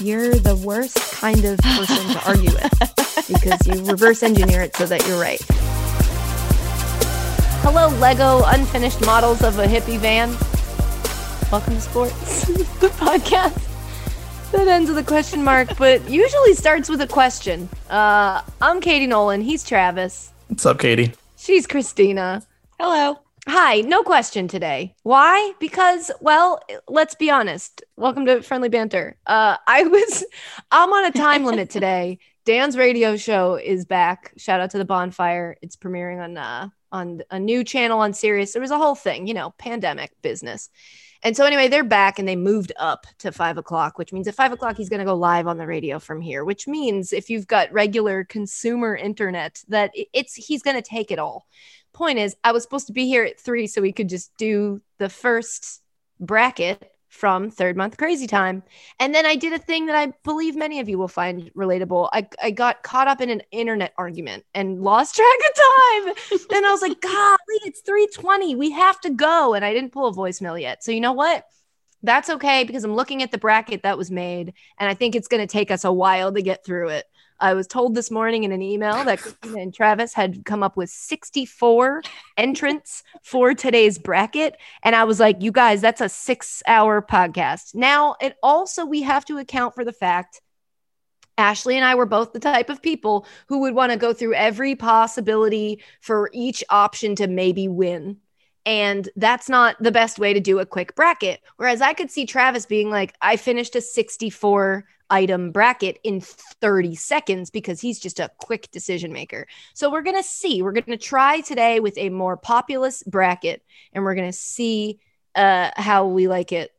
you're the worst kind of person to argue with because you reverse engineer it so that you're right. Hello, Lego unfinished models of a hippie van. Welcome to Sports, the podcast that ends with a question mark, but usually starts with a question. Uh, I'm Katie Nolan. He's Travis. What's up, Katie? She's Christina. Hello. Hi, no question today. Why? Because, well, let's be honest. Welcome to Friendly Banter. Uh, I was, I'm on a time limit today. Dan's radio show is back. Shout out to the bonfire. It's premiering on uh, on a new channel on Sirius. There was a whole thing, you know, pandemic business. And so anyway, they're back and they moved up to five o'clock, which means at five o'clock he's going to go live on the radio from here. Which means if you've got regular consumer internet, that it's he's going to take it all point is, I was supposed to be here at three so we could just do the first bracket from third month crazy time. And then I did a thing that I believe many of you will find relatable. I, I got caught up in an internet argument and lost track of time. and I was like, golly, it's 320. We have to go. And I didn't pull a voicemail yet. So you know what? That's okay because I'm looking at the bracket that was made. And I think it's going to take us a while to get through it. I was told this morning in an email that Christina and Travis had come up with 64 entrants for today's bracket. And I was like, you guys, that's a six hour podcast. Now, it also, we have to account for the fact Ashley and I were both the type of people who would want to go through every possibility for each option to maybe win. And that's not the best way to do a quick bracket. Whereas I could see Travis being like, I finished a 64 item bracket in 30 seconds because he's just a quick decision maker. So we're going to see. We're going to try today with a more populous bracket and we're going to see uh, how we like it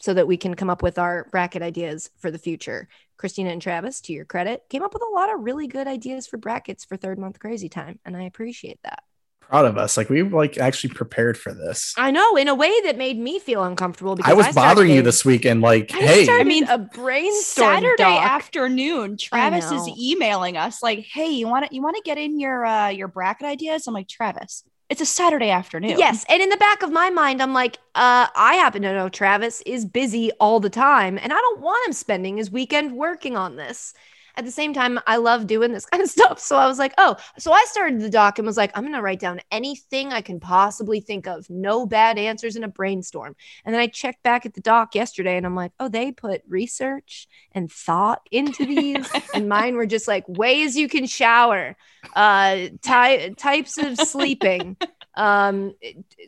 so that we can come up with our bracket ideas for the future. Christina and Travis, to your credit, came up with a lot of really good ideas for brackets for third month crazy time. And I appreciate that proud of us. Like we like actually prepared for this. I know in a way that made me feel uncomfortable because I was I bothering you this weekend. Like, I hey, I mean, a brainstorm Saturday doc. afternoon. Travis is emailing us like, "Hey, you want to you want to get in your uh, your bracket ideas?" I'm like, Travis. It's a Saturday afternoon. Yes. And in the back of my mind, I'm like, uh, I happen to know Travis is busy all the time, and I don't want him spending his weekend working on this at the same time, I love doing this kind of stuff. So I was like, oh, so I started the doc and was like, I'm going to write down anything I can possibly think of. No bad answers in a brainstorm. And then I checked back at the doc yesterday and I'm like, oh, they put research and thought into these. and mine were just like ways you can shower, uh, ty- types of sleeping, um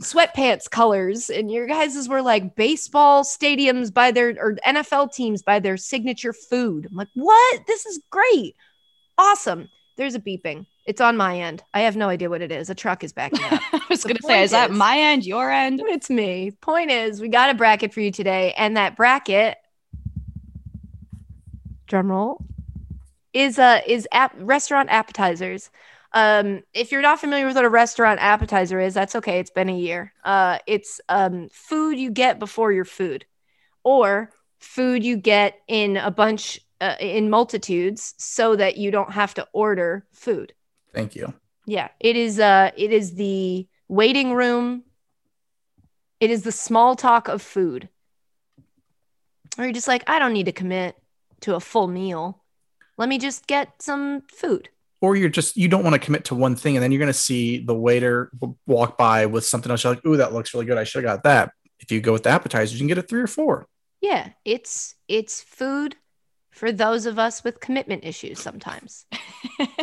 sweatpants colors and your guys's were like baseball stadiums by their or NFL teams by their signature food. I'm like, "What? This is great. Awesome." There's a beeping. It's on my end. I have no idea what it is. A truck is backing up. I was going to say, is, is that my end, your end? It's me. Point is, we got a bracket for you today, and that bracket, drum roll, is uh is app restaurant appetizers. Um, if you're not familiar with what a restaurant appetizer is, that's okay. It's been a year. Uh, it's um, food you get before your food, or food you get in a bunch uh, in multitudes, so that you don't have to order food. Thank you. Yeah, it is. Uh, it is the waiting room. It is the small talk of food. Or you're just like, I don't need to commit to a full meal. Let me just get some food or you're just you don't want to commit to one thing and then you're going to see the waiter walk by with something else. You're like ooh that looks really good. I should have got that. If you go with the appetizers you can get a three or four. Yeah it's it's food for those of us with commitment issues sometimes.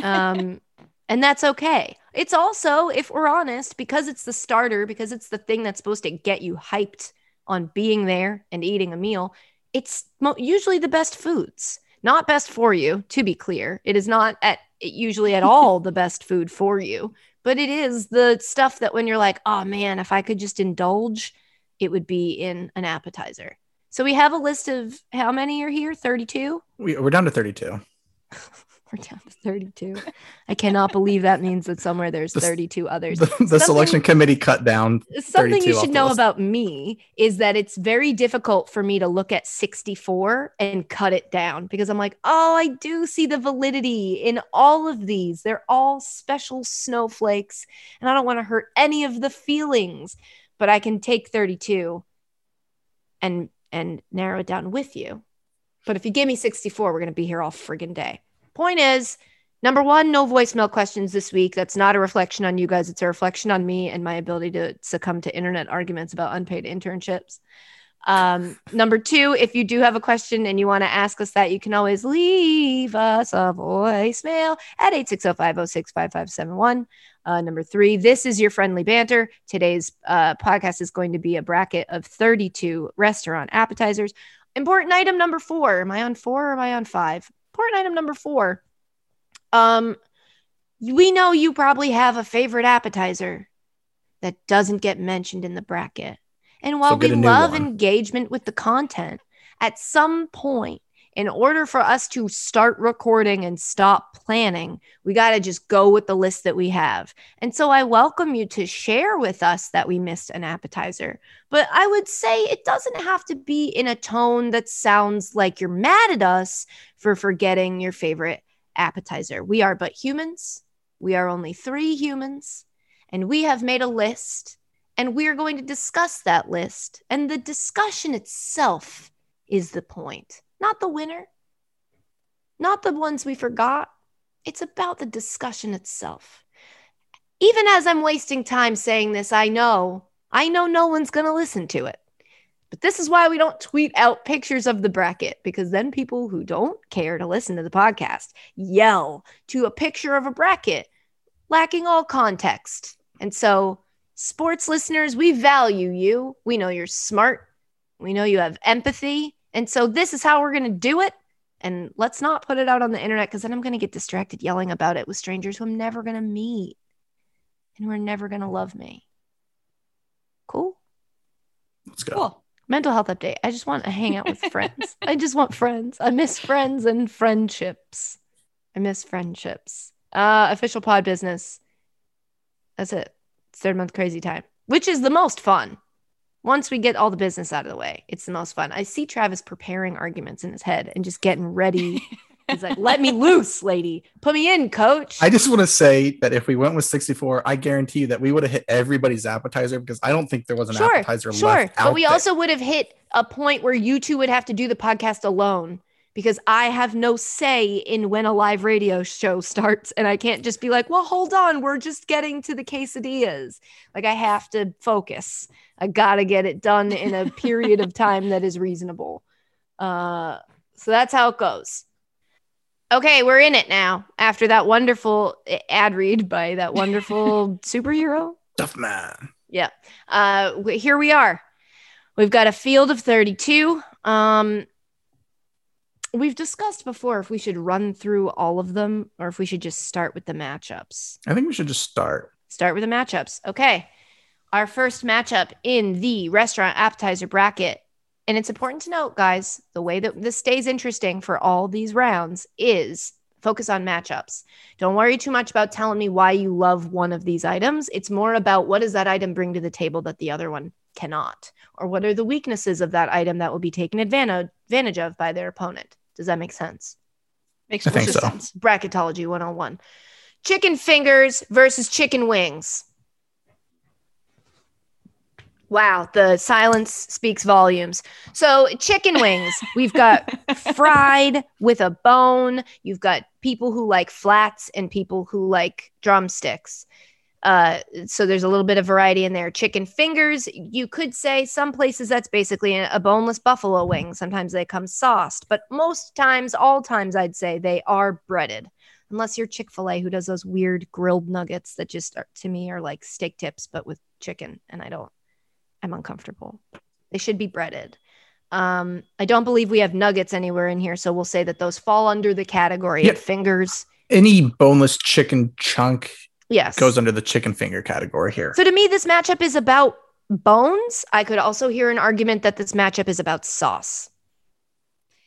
Um and that's okay. It's also if we're honest because it's the starter because it's the thing that's supposed to get you hyped on being there and eating a meal it's mo- usually the best foods not best for you to be clear it is not at usually at all the best food for you, but it is the stuff that when you're like, oh man, if I could just indulge, it would be in an appetizer. So we have a list of how many are here? 32? We, we're down to 32. We're down to 32. I cannot believe that means that somewhere there's 32 others. The, the selection committee cut down. Something you should know list. about me is that it's very difficult for me to look at 64 and cut it down because I'm like, oh, I do see the validity in all of these. They're all special snowflakes, and I don't want to hurt any of the feelings, but I can take 32 and and narrow it down with you But if you give me 64, we're going to be here all friggin' day. Point is, number one, no voicemail questions this week. That's not a reflection on you guys. It's a reflection on me and my ability to succumb to internet arguments about unpaid internships. Um, number two, if you do have a question and you want to ask us that, you can always leave us a voicemail at 860-506-5571. Uh, number three, this is your friendly banter. Today's uh, podcast is going to be a bracket of 32 restaurant appetizers. Important item number four. Am I on four or am I on five? Important item number four. Um, we know you probably have a favorite appetizer that doesn't get mentioned in the bracket. And while so we love engagement with the content, at some point, in order for us to start recording and stop planning, we got to just go with the list that we have. And so I welcome you to share with us that we missed an appetizer. But I would say it doesn't have to be in a tone that sounds like you're mad at us for forgetting your favorite appetizer. We are but humans. We are only three humans. And we have made a list and we're going to discuss that list. And the discussion itself is the point, not the winner, not the ones we forgot. It's about the discussion itself. Even as I'm wasting time saying this, I know, I know no one's going to listen to it. But this is why we don't tweet out pictures of the bracket because then people who don't care to listen to the podcast yell to a picture of a bracket lacking all context. And so Sports listeners, we value you. We know you're smart. We know you have empathy. And so this is how we're going to do it. And let's not put it out on the internet because then I'm going to get distracted yelling about it with strangers who I'm never going to meet and who are never going to love me. Cool. Let's go. Cool. Mental health update. I just want to hang out with friends. I just want friends. I miss friends and friendships. I miss friendships. Uh, official pod business. That's it third month crazy time, which is the most fun. Once we get all the business out of the way, it's the most fun. I see Travis preparing arguments in his head and just getting ready. He's like, let me loose, lady. Put me in, coach. I just want to say that if we went with 64, I guarantee you that we would have hit everybody's appetizer because I don't think there was an sure, appetizer sure. left. But we there. also would have hit a point where you two would have to do the podcast alone because I have no say in when a live radio show starts. And I can't just be like, well, hold on, we're just getting to the quesadillas. Like, I have to focus. I got to get it done in a period of time that is reasonable. Uh, so that's how it goes. Okay, we're in it now after that wonderful ad read by that wonderful superhero. Tough man. Yeah. Uh, here we are. We've got a field of 32. Um, we've discussed before if we should run through all of them or if we should just start with the matchups. I think we should just start. Start with the matchups. Okay. Our first matchup in the restaurant appetizer bracket. And it's important to note, guys, the way that this stays interesting for all these rounds is focus on matchups. Don't worry too much about telling me why you love one of these items. It's more about what does that item bring to the table that the other one cannot, or what are the weaknesses of that item that will be taken advantage of by their opponent. Does that make sense? Makes I think so. sense. Bracketology 101. Chicken fingers versus chicken wings. Wow, the silence speaks volumes. So, chicken wings, we've got fried with a bone. You've got people who like flats and people who like drumsticks. Uh, so there's a little bit of variety in there. Chicken fingers, you could say some places that's basically a boneless buffalo wing. Sometimes they come sauced, but most times, all times, I'd say they are breaded. Unless you're Chick fil A, who does those weird grilled nuggets that just are, to me are like steak tips, but with chicken. And I don't, I'm uncomfortable. They should be breaded. Um, I don't believe we have nuggets anywhere in here. So we'll say that those fall under the category yeah. of fingers. Any boneless chicken chunk Yes. Goes under the chicken finger category here. So to me, this matchup is about bones. I could also hear an argument that this matchup is about sauce.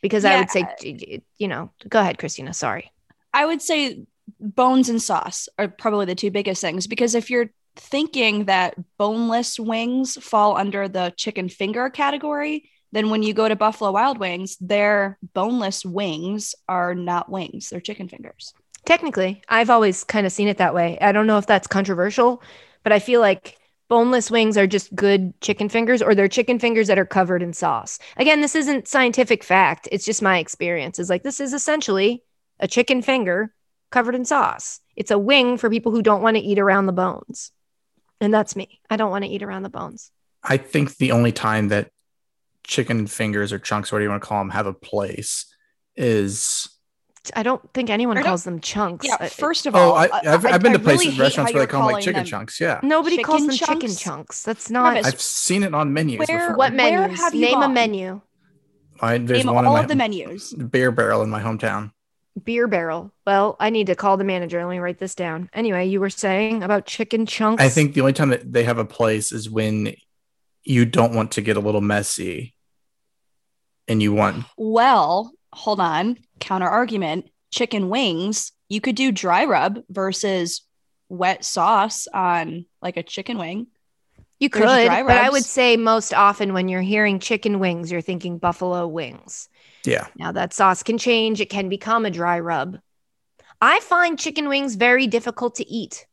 Because yeah. I would say, you know, go ahead, Christina. Sorry. I would say bones and sauce are probably the two biggest things because if you're thinking that boneless wings fall under the chicken finger category, then when you go to Buffalo Wild Wings, their boneless wings are not wings, they're chicken fingers. Technically, I've always kind of seen it that way. I don't know if that's controversial, but I feel like boneless wings are just good chicken fingers or they're chicken fingers that are covered in sauce. Again, this isn't scientific fact. It's just my experience. Is like this is essentially a chicken finger covered in sauce. It's a wing for people who don't want to eat around the bones. And that's me. I don't want to eat around the bones. I think the only time that chicken fingers or chunks, whatever you want to call them, have a place is I don't think anyone don't- calls them chunks. Yeah, first of oh, all, I, uh, I've, I- I've been I to places, really restaurants where they call them like chicken them- chunks. Yeah, nobody calls them chicken chicken chunks? chunks. That's not. Travis, I've seen it on menus Where- before. what Where menus? have you Name a menu. I, there's Name one all in my of the menus. beer barrel in my hometown. Beer barrel. Well, I need to call the manager. Let me write this down. Anyway, you were saying about chicken chunks. I think the only time that they have a place is when you don't want to get a little messy and you want Well, hold on. Counter argument. Chicken wings. You could do dry rub versus wet sauce on like a chicken wing. you could, but I would say most often when you're hearing chicken wings, you're thinking buffalo wings. yeah Now that sauce can change. It can become a dry rub. I find chicken wings very difficult to eat.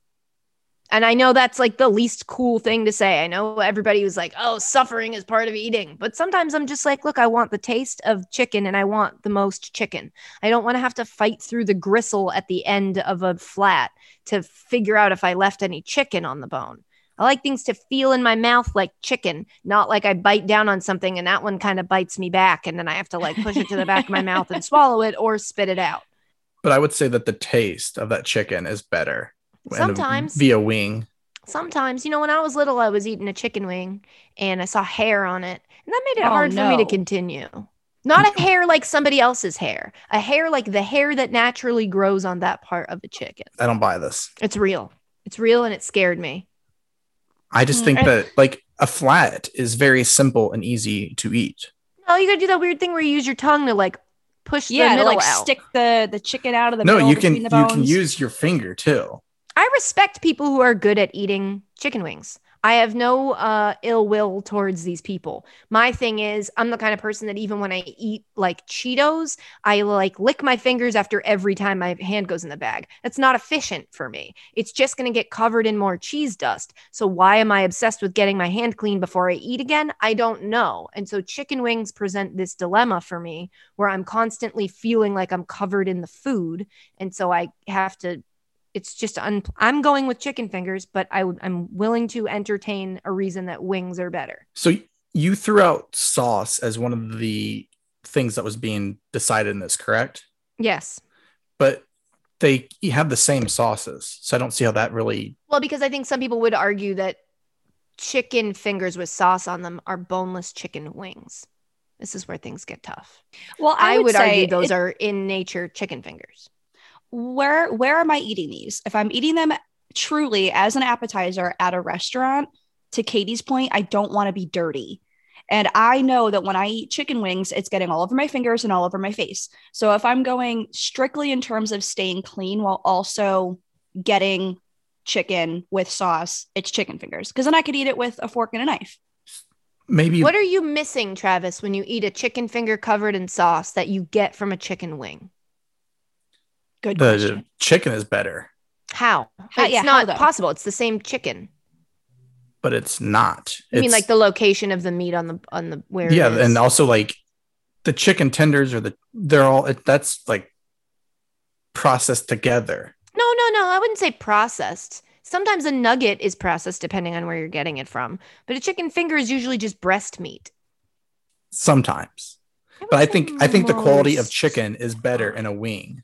And I know that's like the least cool thing to say. I know everybody was like, oh, suffering is part of eating. But sometimes I'm just like, look, I want the taste of chicken and I want the most chicken. I don't want to have to fight through the gristle at the end of a flat to figure out if I left any chicken on the bone. I like things to feel in my mouth like chicken, not like I bite down on something and that one kind of bites me back and then I have to like push it to the back of my mouth and swallow it or spit it out. but i would say that the taste of that chicken is better and Sometimes. via wing Sometimes, you know, when I was little, I was eating a chicken wing and I saw hair on it, and that made it Oh, hard for me to continue. Not a hair like somebody else's hair, a hair like the hair that naturally grows on that part of a chicken. i don't buy this It's real. It's real and it scared me. i just Mm, think that like a flat is very simple and easy to eat No, you gotta do that weird thing where you use your tongue to like push the Yeah, to like out. stick the the chicken out of the no you can you the bones. can use your finger too I respect people who are good at eating chicken wings. I have no uh, ill will towards these people. My thing is, I'm the kind of person that even when I eat like Cheetos, I like lick my fingers after every time my hand goes in the bag. That's not efficient for me. It's just going to get covered in more cheese dust. So, why am I obsessed with getting my hand clean before I eat again? I don't know. And so, chicken wings present this dilemma for me where I'm constantly feeling like I'm covered in the food. And so, I have to it's just un- I'm going with chicken fingers, but I would I'm willing to entertain a reason that wings are better. so you threw out sauce as one of the things that was being decided in this correct Yes. but they have the same sauces so i don't see how that really Well, because I think some people would argue that chicken fingers with sauce on them are boneless chicken wings. This is where things get tough. Well, I, would, say argue those it- are in nature chicken fingers. Where where am I eating these? If I'm eating them truly as an appetizer at a restaurant, to Katie's point, I don't want to be dirty. And I know that when I eat chicken wings, it's getting all over my fingers and all over my face. So if I'm going strictly in terms of staying clean while also getting chicken with sauce, it's chicken fingers. Because then I could eat it with a fork and a knife. maybe What are you missing, Travis, when you eat a chicken finger covered in sauce that you get from a chicken wing? Good the question. chicken is better How? How- it's yeah, not though? possible. It's the same chicken. but it's not I mean, like the location of the meat on the on the where. yeah it is. and also like the chicken tenders or the they're all it, that's like processed together No, no, no. I wouldn't say processed. Sometimes a nugget is processed depending on where you're getting it from, but a chicken finger is usually just breast meat. sometimes would but i think i think the quality of chicken is better in a wing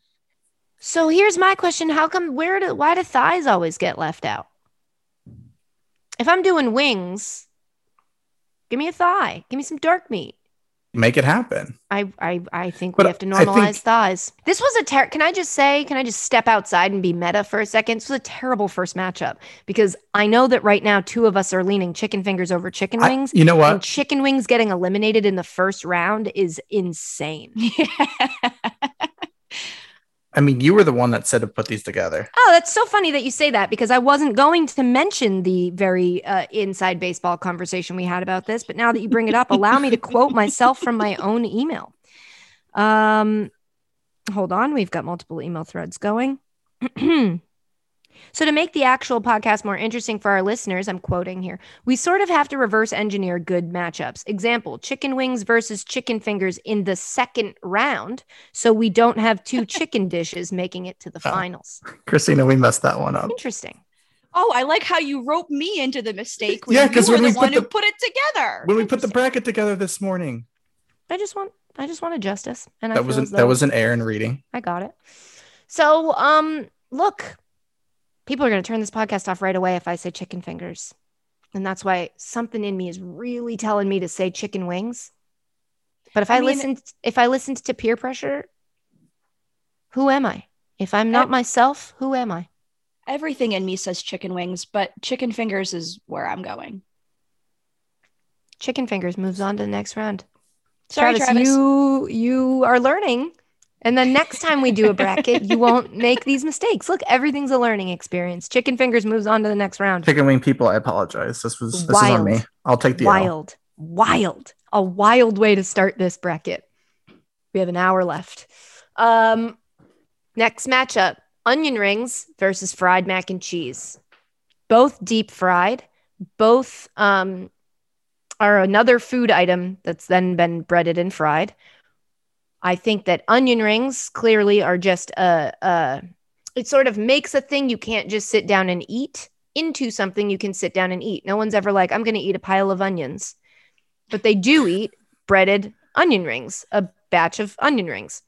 So here's my question: How come? Where do? Why do thighs always get left out? If I'm doing wings, give me a thigh. Give me some dark meat. make it happen I I, I think But we have to I think- normalize thighs. This was a ter- can I just say, can I just step outside and be meta for a second? This was a terrible first matchup because I know that right now two of us are leaning chicken fingers over chicken I- wings. you know And what chicken wings getting eliminated in the first round is insane. i mean you were the one that said to put these together Oh, that's so funny that you say that because I wasn't going to mention the very uh, inside baseball conversation we had about this, but now that you bring it up, allow me to quote myself from my own email. Um, hold on, we've got multiple email threads going. So, to make the actual podcast more interesting for our listeners, I'm quoting here, we sort of have to reverse engineer good matchups. Example chicken wings versus chicken fingers in the second round. So, we don't have two chicken dishes making it to the Oh. finals. Christina, we messed that one up. Interesting. Oh, I like how you rope me into the mistake. Yeah, you 'cause were when the we put one who put it together. When we put the bracket together this morning, I just want, I just wanted justice. And that feel wasn't as that was an Aaron reading. I got it. So, um, look, people are going to turn this podcast off right away if I say chicken fingers. And that's why something in me is really telling me to say chicken wings. But if I, I mean- listened if I listened to peer pressure, who am I? If I'm not I- myself, who am I? Everything in me says chicken wings, but chicken fingers is where I'm going. Chicken fingers moves on to the next round. Sorry, Travis, Travis. you you are learning. And then next time we do a bracket, you won't make these mistakes. Look, everything's a learning experience. Chicken fingers moves on to the next round. Chicken wing people, I apologize. This was this is Wild. on me. I'll take the L. wild, wild, a wild way to start this bracket. We have an hour left. Um, next matchup: onion rings versus fried mac and cheese. Both deep fried. Both um, are another food item that's then been breaded and fried. I think that onion rings clearly are just a, a it sort of makes a thing you can't just sit down and eat into something you can sit down and eat. No one's ever like, I'm going to eat a pile of onions. But they do eat breaded onion rings, a batch of onion rings.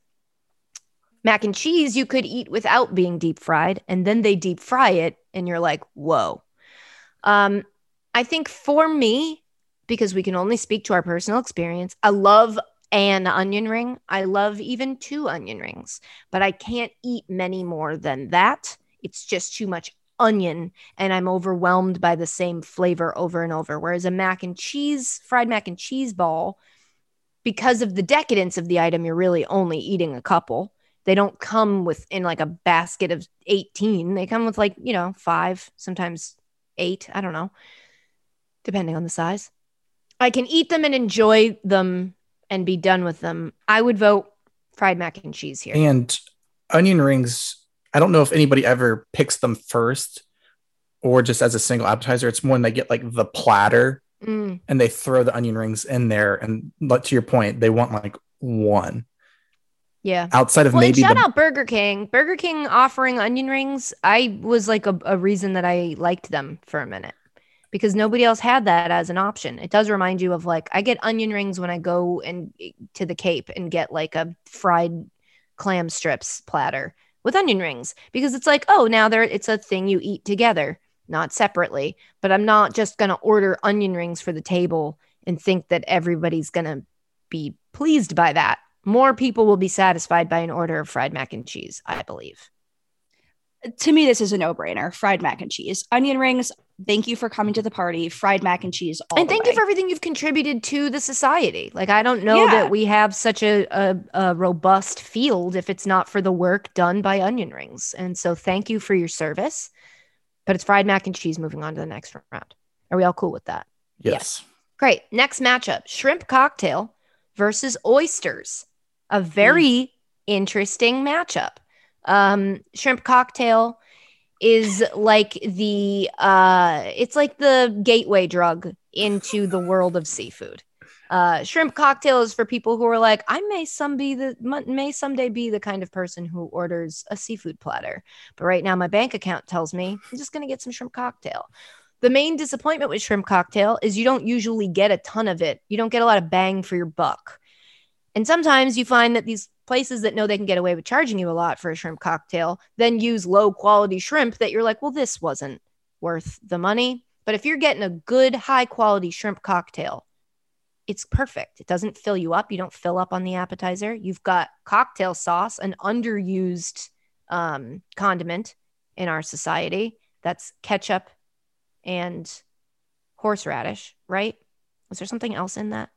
Mac and cheese you could eat without being deep fried, and then they deep fry it, and you're like, whoa. Um, I think for me, because we can only speak to our personal experience, I love an onion ring. I love even two onion rings, but I can't eat many more than that. It's just too much onion and I'm overwhelmed by the same flavor over and over. Whereas a mac and cheese, fried mac and cheese ball, because of the decadence of the item, you're really only eating a couple. They don't come with in like a basket of 18. They come with like, you know, five, sometimes eight. I don't know, depending on the size. I can eat them and enjoy them and be done with them. I would vote fried mac and cheese here. And onion rings, I don't know if anybody ever picks them first or just as a single appetizer. It's more when they get like the platter Mm, and they throw the onion rings in there. And but to your point, they want like one yeah. outside of Well, maybe shout the, out Burger King. Burger King offering onion rings. I was like a, a reason that I liked them for a minute because nobody else had that as an option. It does remind you of like I get onion rings when I go and to the Cape and get like a fried clam strips platter with onion rings because it's like oh now there it's a thing you eat together, not separately. But I'm not just gonna order onion rings for the table and think that everybody's gonna be pleased by that more people will be satisfied by an order of fried mac and cheese, I believe. To me, this is a no-brainer. Fried mac and cheese, onion rings. Thank you for coming to the party. Fried mac and cheese. All and the thank way. you for everything you've contributed to the society. Like, I don't know Yeah. that we have such a, a, a robust field if it's not for the work done by onion rings. And so, thank you for your service. But it's fried mac and cheese moving on to the next round. Are we all cool with that? yes. Great. Next matchup shrimp cocktail versus oysters. A very hmm. interesting matchup. Um, shrimp cocktail is like the uh it's like the gateway drug into the world of seafood. Uh, shrimp cocktail is for people who are like, I may some be the may someday be the kind of person who orders a seafood platter, but right now my bank account tells me I'm just gonna get some shrimp cocktail. The main disappointment with shrimp cocktail is you don't usually get a ton of it. You don't get a lot of bang for your buck. And sometimes you find that these places that know they can get away with charging you a lot for a shrimp cocktail then use low quality shrimp that you're like, well, this wasn't worth the money. But if you're getting a good, high quality shrimp cocktail, it's perfect. It doesn't fill you up. You don't fill up on the appetizer. You've got cocktail sauce, an underused um, condiment in our society. That's ketchup and horseradish, right? Was there something else in that?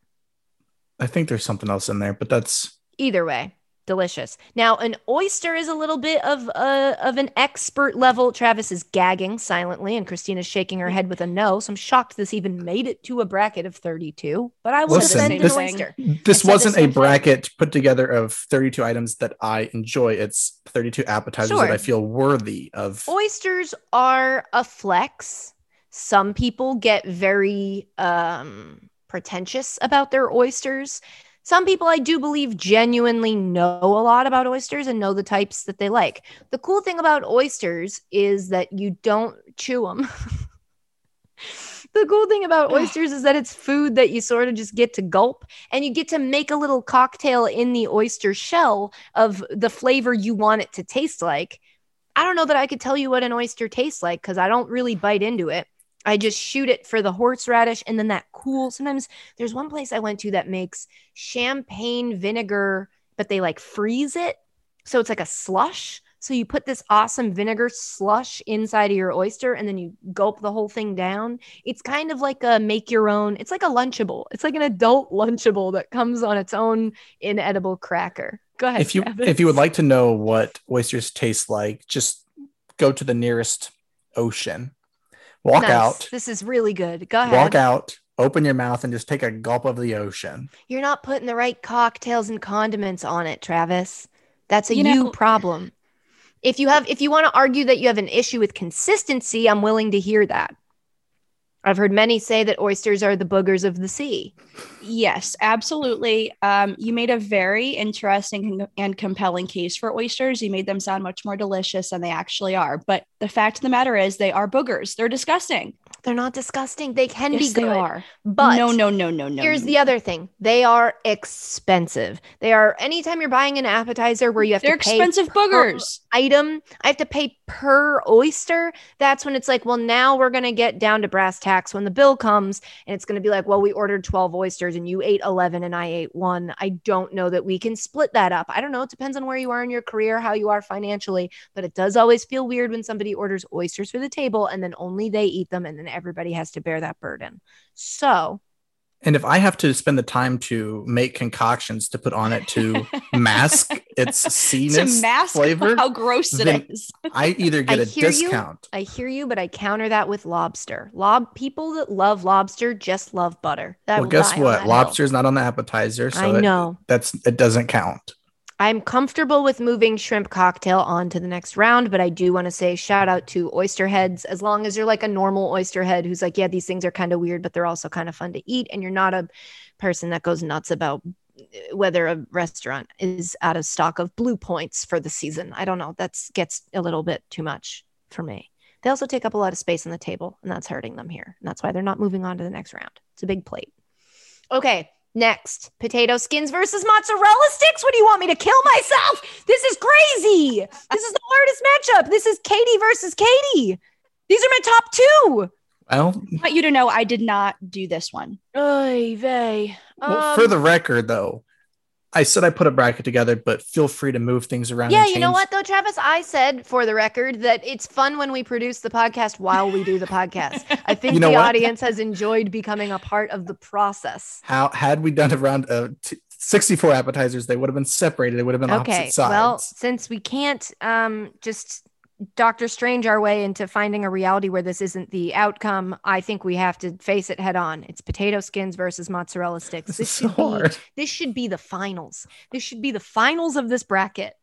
I think there's something else in there, but that's Either way, delicious. Now, an oyster is a little bit of a of an expert level. Travis is gagging silently, and Christina's shaking her head with a no. So I'm shocked this even made it to a bracket of 32. But I will Listen, defend an this- oyster. This I said the wasn't a same thing. bracket put together of 32 items that I enjoy. It's 32 appetizers Sure. that I feel worthy of. Oysters are a flex. Some people get very um, pretentious about their oysters. Some people, I do believe, genuinely know a lot about oysters and know the types that they like. The cool thing about oysters is that you don't chew them. the cool thing about oysters is that it's food that you sort of just get to gulp and you get to make a little cocktail in the oyster shell of the flavor you want it to taste like. I don't know that I could tell you what an oyster tastes like because I don't really bite into it. I just shoot it for the horseradish and then that cool. Sometimes there's one place I went to that makes champagne vinegar, but they like freeze it. So it's like a slush. So you put this awesome vinegar slush inside of your oyster and then you gulp the whole thing down. It's kind of like a make your own, it's like a Lunchable. It's like an adult Lunchable that comes on its own inedible cracker. Go ahead. If you Travis. if you would like to know what oysters taste like, just go to the nearest ocean. Walk Nice. out, This is really good. Go ahead. walk out, open your mouth and just take a gulp of the ocean. You're not putting the right cocktails and condiments on it, Travis. That's a you, You know- problem. If you have if you want to argue that you have an issue with consistency, I'm willing to hear that. I've heard many say that oysters are the boogers of the sea. Yes, absolutely. Um, you made a very interesting and compelling case for oysters. You made them sound much more delicious than they actually are. But the fact of the matter is, they are boogers. They're disgusting. They're not disgusting. They can yes, be good. they are. But no, no, no, no, no. Here's no. the other thing. They are expensive. They are anytime you're buying an appetizer where you have They're to pay expensive per boogers. item, I have to pay per oyster. That's when it's like, well, now we're going to get down to brass tacks when the bill comes and it's going to be like, well, we ordered 12 oysters and you ate 11 and I ate one. I don't know that we can split that up. I don't know. It depends on where you are in your career, how you are financially, but it does always feel weird when somebody orders oysters for the table and then only they eat them and then everybody has to bear that burden. So, And if I have to spend the time to make concoctions to put on it to mask its to mask flavor, how gross it is. I either get I a hear you. discount. I hear you, but I counter that with lobster. Lob people that love lobster just love butter. That well, guess what? hill. Lobster's not on the appetizer, so I it- that's it doesn't count. I'm comfortable with moving shrimp cocktail on to the next round, but I do want to say shout out to oyster heads. As long as you're like a normal oyster head who's like, yeah, these things are kind of weird, but they're also kind of fun to eat, and you're not a person that goes nuts about uh, whether a restaurant is out of stock of blue points for the season. I don't know. That's gets a little bit too much for me. They also take up a lot of space on the table, and that's hurting them here. And that's why they're not moving on to the next round. It's a big plate. Okay, next potato skins versus mozzarella sticks. What do you want me to kill myself? This is crazy. This is the hardest matchup. This is Katie versus Katie. These are my top two. Well, I want you to know I did not do this one. Oy vey. well, for Um, the record, though, I said I put a bracket together, but feel free to move things around. yeah, you know what though, Travis? I said for the record that it's fun when we produce the podcast while we do the podcast. I think You know the what? audience has enjoyed becoming a part of the process. How had we done around uh, t- 64 appetizers, they would have been separated. They would have been Okay. opposite sides. Well, since we can't um just Doctor Strange our way into finding a reality where this isn't the outcome, I think we have to face it head on. It's potato skins versus mozzarella sticks. this is so should be hard. this should be the finals. This should be the finals of this bracket.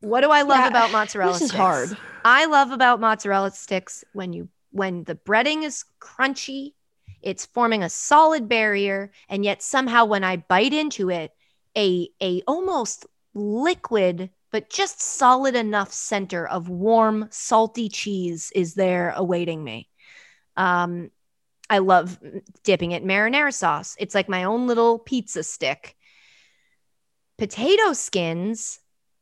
What do I love Yeah, about mozzarella this is sticks? hard. I love about mozzarella sticks when you when the breading is crunchy, it's forming a solid barrier, and yet somehow when I bite into it, a a almost liquid but just solid enough center of warm salty cheese is there awaiting me. Um, I love dipping it in marinara sauce. It's like my own little pizza stick. Potato skins,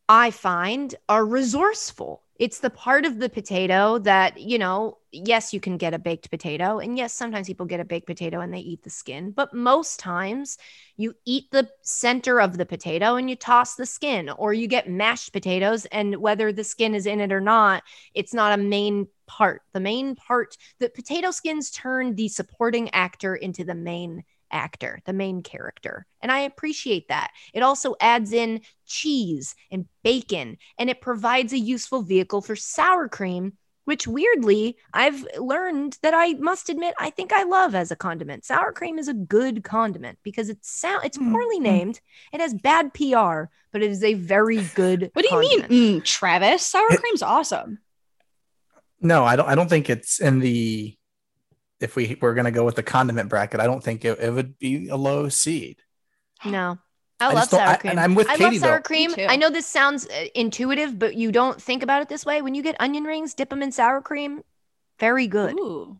I find, are resourceful. It's the part of the potato that, you know, yes, you can get a baked potato. And yes, sometimes people get a baked potato and they eat the skin. But most times you eat the center of the potato and you toss the skin, or you get mashed potatoes. And whether the skin is in it or not, it's not a main part. The main part, the potato skins turn the supporting actor into the main actor, the main character. And I appreciate that. It also adds in cheese and bacon, and it provides a useful vehicle for sour cream, which weirdly, I've learned that I must admit I think I love as a condiment. Sour cream is a good condiment because it's sound it's poorly Mm. named. It has bad PR, but it is a very good What do you mean, mm, Travis? Sour It- cream's awesome. No, I don't. I don't think it's in the. If we were going to go with the condiment bracket, I don't think it, it would be a low seed. No. I, I love just don't- sour I- cream. and I'm with I Katie, love sour though. cream. I know this sounds uh, intuitive, but you don't think about it this way. When you get onion rings, dip them in sour cream. Very good. Ooh,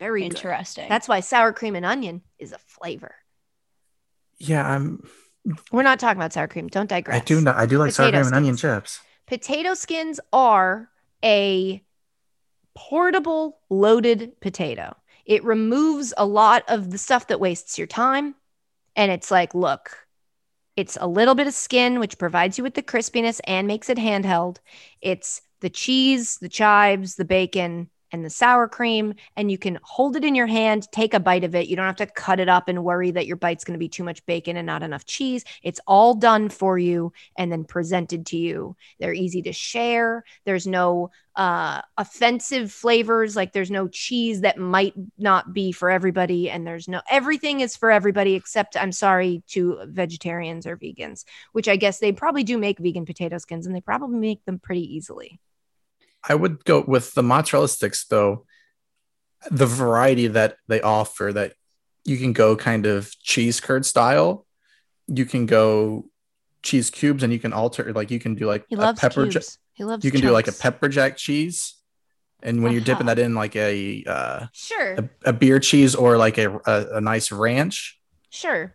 Very good. interesting. That's why sour cream and onion is a flavor. Yeah, I'm. We're not talking about sour cream. Don't digress. I do. Not, I do like sour Potato cream and onion chips. Potato skins are a portable loaded potato. It removes a lot of the stuff that wastes your time. And it's like, look, it's a little bit of skin, which provides you with the crispiness and makes it handheld. It's the cheese, the chives, the bacon, and the sour cream. And you can hold it in your hand, take a bite of it. You don't have to cut it up and worry that your bite's going to be too much bacon and not enough cheese. It's all done for you and then presented to you. They're easy to share. There's no uh, offensive flavors. Like there's no cheese that might not be for everybody. And there's no, everything is for everybody except, I'm sorry, to vegetarians or vegans, which I guess they probably do make vegan potato skins and they probably make them pretty easily. I would go with the mozzarella sticks though. The variety that they offer that you can go kind of cheese curd style. You can go cheese cubes and you can alter like you can do like He a loves pepper cubes. ja- he loves you can do like a pepper jack cheese. And when you're dipping Uh-huh. that in like a uh, Sure. a, a beer cheese or like a, a, a nice ranch, Sure.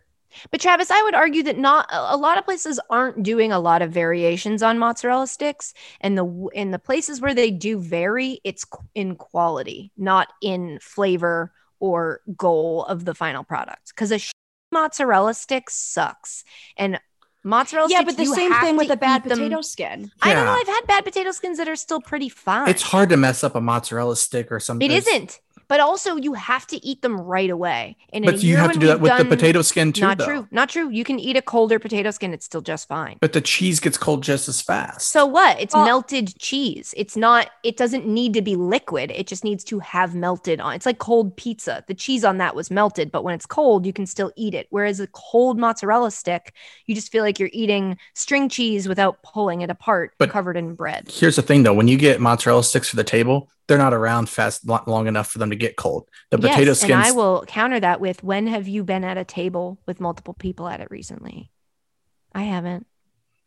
But Travis, I would argue that not a a lot of places aren't doing a lot of variations on mozzarella sticks, and the in the places where they do vary, it's in quality, not in flavor or goal of the final product. Because a sh- mozzarella stick sucks, and mozzarella yeah, sticks, but the you same thing with a bad eat them- potato skin. I don't know. I've had bad potato skins that are still pretty fine. it's hard to mess up a mozzarella stick or something. It's- isn't. But also, you have to eat them right away. And in But you have to do that we've with the potato skin too, Not though. true. Not true. You can eat a colder potato skin. It's still just fine. But the cheese gets cold just as fast. So what? It's Well- melted cheese. It's not, it doesn't need to be liquid. It just needs to have melted on. It's like cold pizza. The cheese on that was melted, but when it's cold, you can still eat it. Whereas a cold mozzarella stick, you just feel like you're eating string cheese without pulling it apart, But- covered in bread. Here's the thing though, when you get mozzarella sticks for the table, they're not around fast lo- long enough for them to get cold. The potato yes, skins and I will counter that with when have you been at a table with multiple people at it recently? I haven't.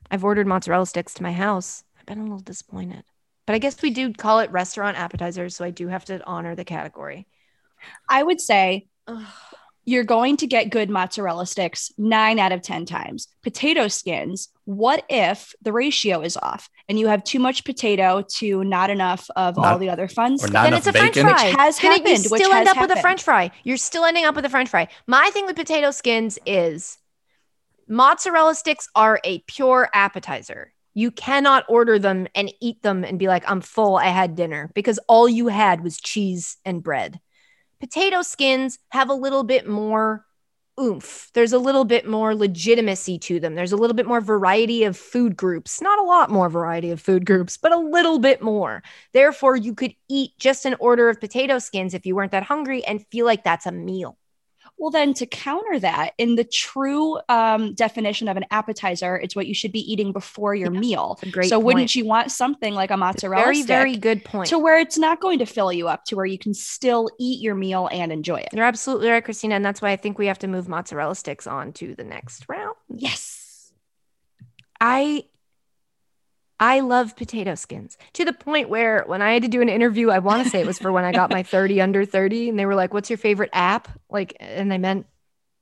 I've ordered mozzarella sticks to my house. I've been a little disappointed. But I guess we do call it restaurant appetizers, so I do have to honor the category. I would say you're going to get good mozzarella sticks nine out of 10 times. Potato skins, what if the ratio is off and you have too much potato to not enough of all the other fun stuff? not then it's a French fry. Which has then it- happened, You which still end has up with a. French fry. You're still ending up with a French fry. My thing with potato skins is mozzarella sticks are a pure appetizer. You cannot order them and eat them and be like, I'm full. I had dinner because all you had was cheese and bread. Potato skins have a little bit more oomph. There's a little bit more legitimacy to them. There's a little bit more variety of food groups. Not a lot more variety of food groups, but a little bit more. Therefore, you could eat just an order of potato skins if you weren't that hungry and feel like that's a meal. Well, then to counter that, in the true um, definition of an appetizer, it's what you should be eating before your Yeah, meal. Great so point. wouldn't you want something like a mozzarella very, stick very good point. to where it's not going to fill you up to where you can still eat your meal and enjoy it? You're absolutely right, Christina. And that's why I think we have to move mozzarella sticks on to the next round. Yes. I I love potato skins to the point where when I had to do an interview, I want to say it was for when I got my 30 under 30, and they were like, What's your favorite app? Like, and they meant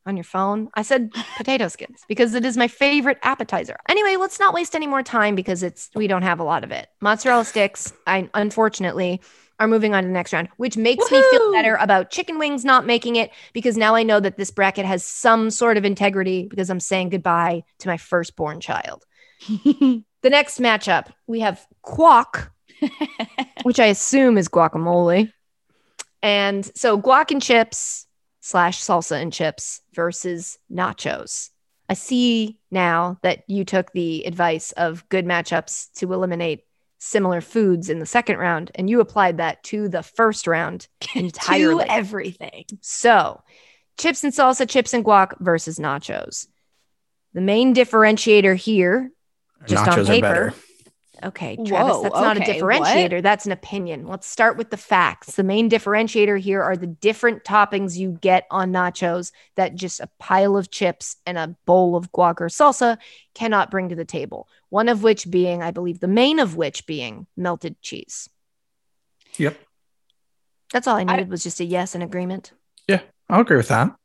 on your phone. I said potato skins because it is my favorite appetizer. Anyway, let's not waste any more time because it's we don't have a lot of it. Mozzarella sticks, I unfortunately are moving on to the next round, which makes me feel better about chicken wings not making it because now I know that this bracket has some sort of integrity because I'm saying goodbye to my firstborn child. The next matchup, we have guac, which I assume is guacamole. And so guac and chips, slash salsa and chips versus nachos. I see now that you took the advice of good matchups to eliminate similar foods in the second round and you applied that to the first round entirely. to everything. So, chips and salsa, chips and guac versus nachos. The main differentiator here, just on Nachos are paper. better. Okay, Travis, Whoa, that's not a okay, differentiator. That's an opinion. Let's start with the facts. The main differentiator here are the different toppings you get on nachos that just a pile of chips and a bowl of guac or salsa cannot bring to the table. One of which being, I believe, the main of which being melted cheese. Yep. That's all I I- needed was just a yes and agreement. Yeah, I'll agree with that.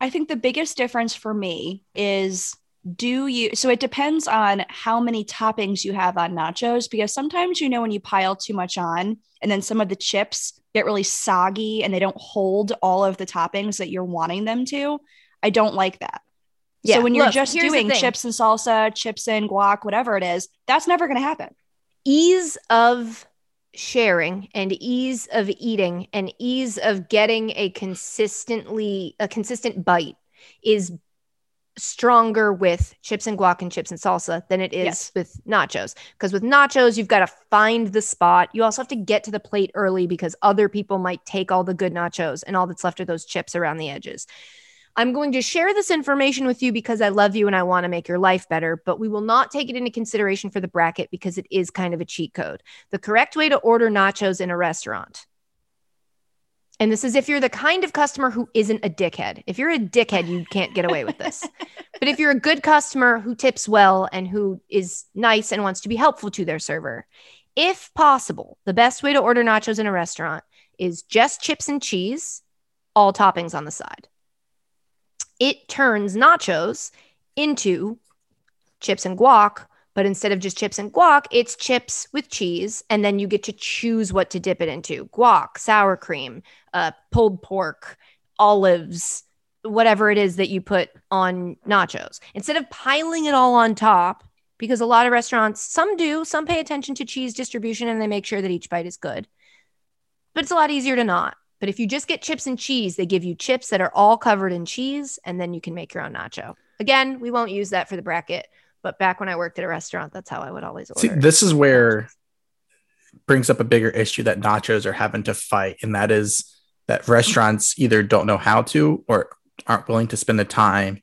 I think the biggest difference for me is do you so it depends on how many toppings you have on nachos because sometimes you know when you pile too much on and then some of the chips get really soggy and they don't hold all of the toppings that you're wanting them to. I don't like that. Yeah, so when you're look, just doing chips and salsa, chips and guac, whatever it is, that's never going to happen. ease of sharing and ease of eating and ease of getting a consistently a consistent bite is stronger with chips and guac and chips and salsa than it is Yes. with nachos because with nachos you've got to find the spot you also have to get to the plate early because other people might take all the good nachos and all that's left are those chips around the edges I'm going to share this information with you because I love you and I want to make your life better, but we will not take it into consideration for the bracket because it is kind of a cheat code. The correct way to order nachos in a restaurant. And this is if you're the kind of customer who isn't a dickhead. If you're a dickhead, you can't get away with this. but if you're a good customer who tips well and who is nice and wants to be helpful to their server, if possible, the best way to order nachos in a restaurant is just chips and cheese, all toppings on the side it turns nachos into chips and guac, but instead of just chips and guac, it's chips with cheese, and then you get to choose what to dip it into: guac, sour cream, uh, pulled pork, olives, whatever it is that you put on nachos. Instead of piling it all on top, because a lot of restaurants, some do, some pay attention to cheese distribution and they make sure that each bite is good. But it's a lot easier to not. But if you just get chips and cheese, they give you chips that are all covered in cheese, and then you can make your own nacho. Again, we won't use that for the bracket, but back when I worked at a restaurant, that's how I would always order. See, this is where brings up a bigger issue that nachos are having to fight, and that is that restaurants either don't know how to or aren't willing to spend the time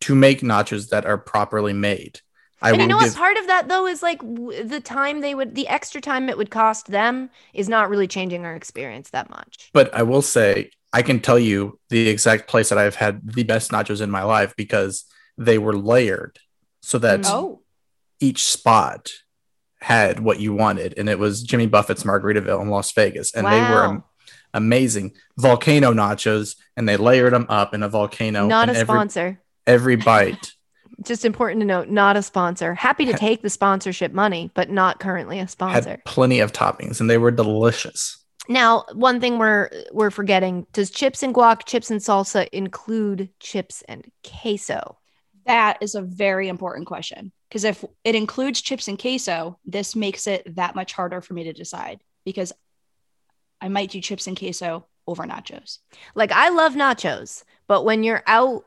to make nachos that are properly made. I and you know what? Part of that though is like w- the time they would, the extra time it would cost them is not really changing our experience that much. but I will say I can tell you the exact place that I've had the best nachos in my life because they were layered so that Mm. Oh, each spot had what you wanted, and it was Jimmy Buffett's Margaritaville in Las Vegas, and they were am- amazing volcano nachos, and they layered them up in a volcano. not a every, sponsor. every bite Just important to note, not a sponsor. Happy to take the sponsorship money, but not currently a sponsor. had plenty of toppings, and they were delicious. Now, one thing we're we're forgetting: does chips and guac, chips and salsa include chips and queso? That is a very important question because if it includes chips and queso, this makes it that much harder for me to decide because I might do chips and queso over nachos. Like I love nachos, but when you're out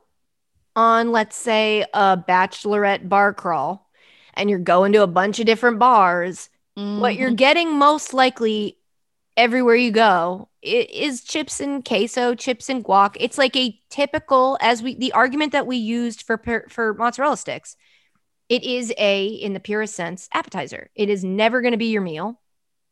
on, let's say, a bachelorette bar crawl, and you're going to a bunch of different bars, what you're Mhm. getting most likely everywhere you go it is chips and queso, chips and guac. It's like a typical, as we the argument that we used for for mozzarella sticks. It is a, in the purest sense, appetizer. It is never going to be your meal.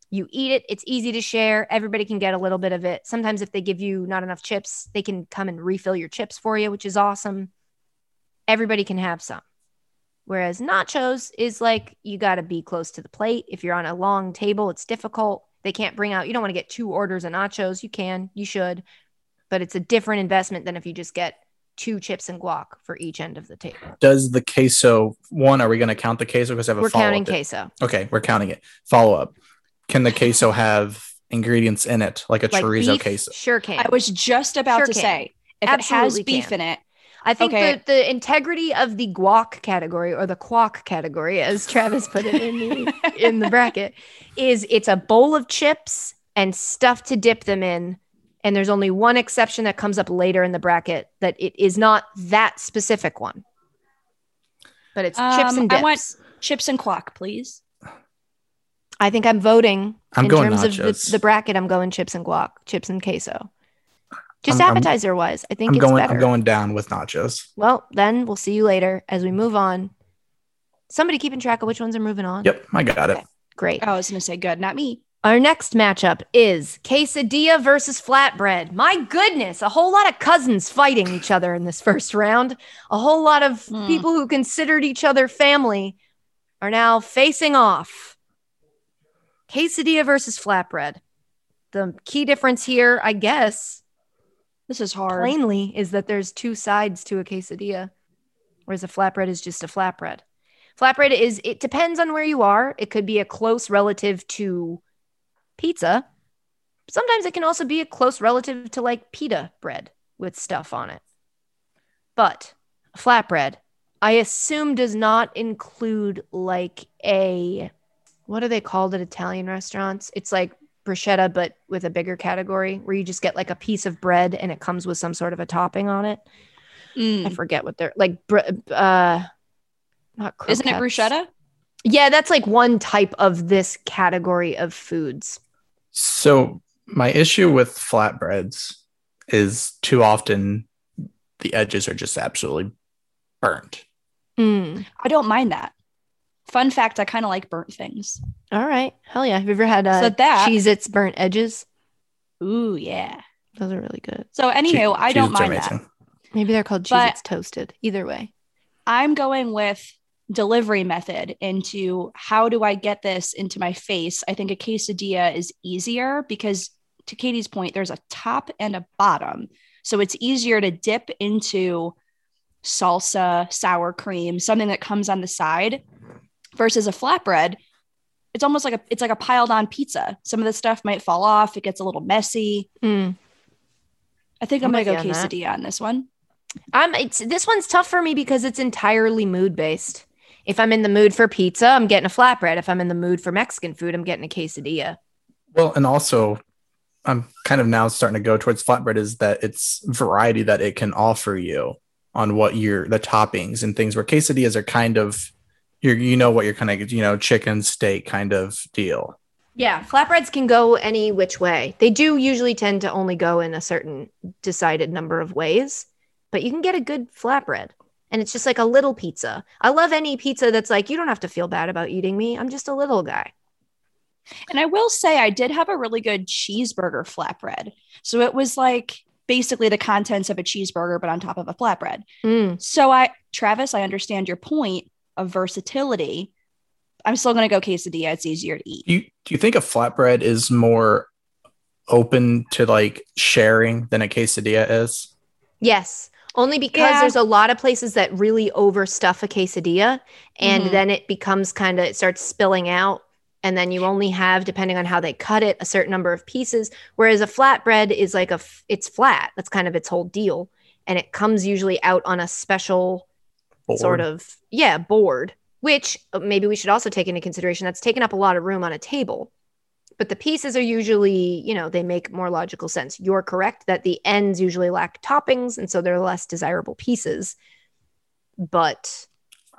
You eat it. It's easy to share. Everybody can get a little bit of it. Sometimes, if they give you not enough chips, they can come and refill your chips for you, which is awesome. Everybody can have some. Whereas nachos is like you got to be close to the plate. If you're on a long table, it's difficult. They can't bring out, you don't want to get two orders of nachos. You can, you should, but it's a different investment than if you just get two chips and guac for each end of the table. Does the queso one? Are we going to count the queso because I have a We're counting up? queso. Okay, we're counting it. Follow up. Can the queso have ingredients in it like a Like chorizo beef, queso? Sure can. I was just about Sure to can. say if Absolutely it has beef can. in it, I think Okay. the, the integrity of the guac category or the quack category, as Travis put it in the in the bracket, is it's a bowl of chips and stuff to dip them in And there's only one exception that comes up later in the bracket that it is not that specific one. But it's chips Um, and dips. I want chips and quack, please. I think I'm voting I'm in going terms of the, the bracket. I'm going chips and guac, chips and queso. Just I'm- I'm- appetizer wise, I think I'm it's going. better. I'm going down with nachos. Well, then we'll see you later as we move on. Somebody keeping track of which ones are moving on. Yep, I got it. Great. Oh, I was gonna say good, not me. Our next matchup is quesadilla versus flatbread. My goodness, a whole lot of cousins fighting each other in this first round. A whole lot of Hmm. people who considered each other family are now facing off. Quesadilla versus flatbread. The key difference here, I guess, This is hard. plainly, is that there's two sides to a quesadilla, whereas a flatbread is just a flatbread. Flatbread is, it depends on where you are. It could be a close relative to pizza. Sometimes it can also be a close relative to like pita bread with stuff on it. But flatbread, I assume, does not include like a, what are they called at Italian restaurants? It's like bruschetta, but with a bigger category where you just get like a piece of bread and it comes with some sort of a topping on it. Mm. I forget what they're like. Br- uh, not Isn't it bruschetta? Yeah, that's like one type of this category of foods. So my issue with flatbreads is too often the edges are just absolutely burnt. Mm. I don't mind that. Fun fact: I kind of like burnt things. All right. Hell yeah. Have you ever had uh, So that- Cheez Its burnt edges? Ooh, yeah. Those are really good. So, anywho, I don't mind that. Maybe they're called cheese. Its toasted. Either way. I'm going with delivery method into how do I get this into my face? I think a quesadilla is easier because, to Katie's point, there's a top and a bottom. So it's easier to dip into salsa, sour cream, something that comes on the side versus a flatbread. It's almost like a it's like a piled on pizza. Some of the stuff might fall off, it gets a little messy. Mm. I think I'm I'm, gonna go you on that. quesadilla on this one. I'm it's this one's tough for me because it's entirely mood based. If I'm in the mood for pizza, I'm getting a flatbread. If I'm in the mood for Mexican food, I'm getting a quesadilla. Well, and also I'm kind of now starting to go towards flatbread is that it's variety that it can offer you on what your the toppings and things where quesadillas are kind of you you know what you're kind of you know chicken steak kind of deal. Yeah, flatbreads can go any which way. They do usually tend to only go in a certain decided number of ways, but you can get a good flatbread. And it's just like a little pizza. I love any pizza that's like, you don't have to feel bad about eating me. I'm just a little guy. And I will say, I did have a really good cheeseburger flatbread. So it was like basically the contents of a cheeseburger, but on top of a flatbread. Mm. So I, Travis, I understand your point of versatility. I'm still going to go quesadilla. It's easier to eat. Do you do you think a flatbread is more open to like sharing than a quesadilla is? Yes. Only because Yeah. there's a lot of places that really overstuff a quesadilla and Mhm. then it becomes kind of it starts spilling out and then you only have depending on how they cut it a certain number of pieces whereas a flatbread is like a f- it's flat that's kind of its whole deal and it comes usually out on a special sort of yeah board which uh, maybe we should also take into consideration that's taken up a lot of room on a table but the pieces are usually you know they make more logical sense you're correct that the ends usually lack toppings and so they're less desirable pieces but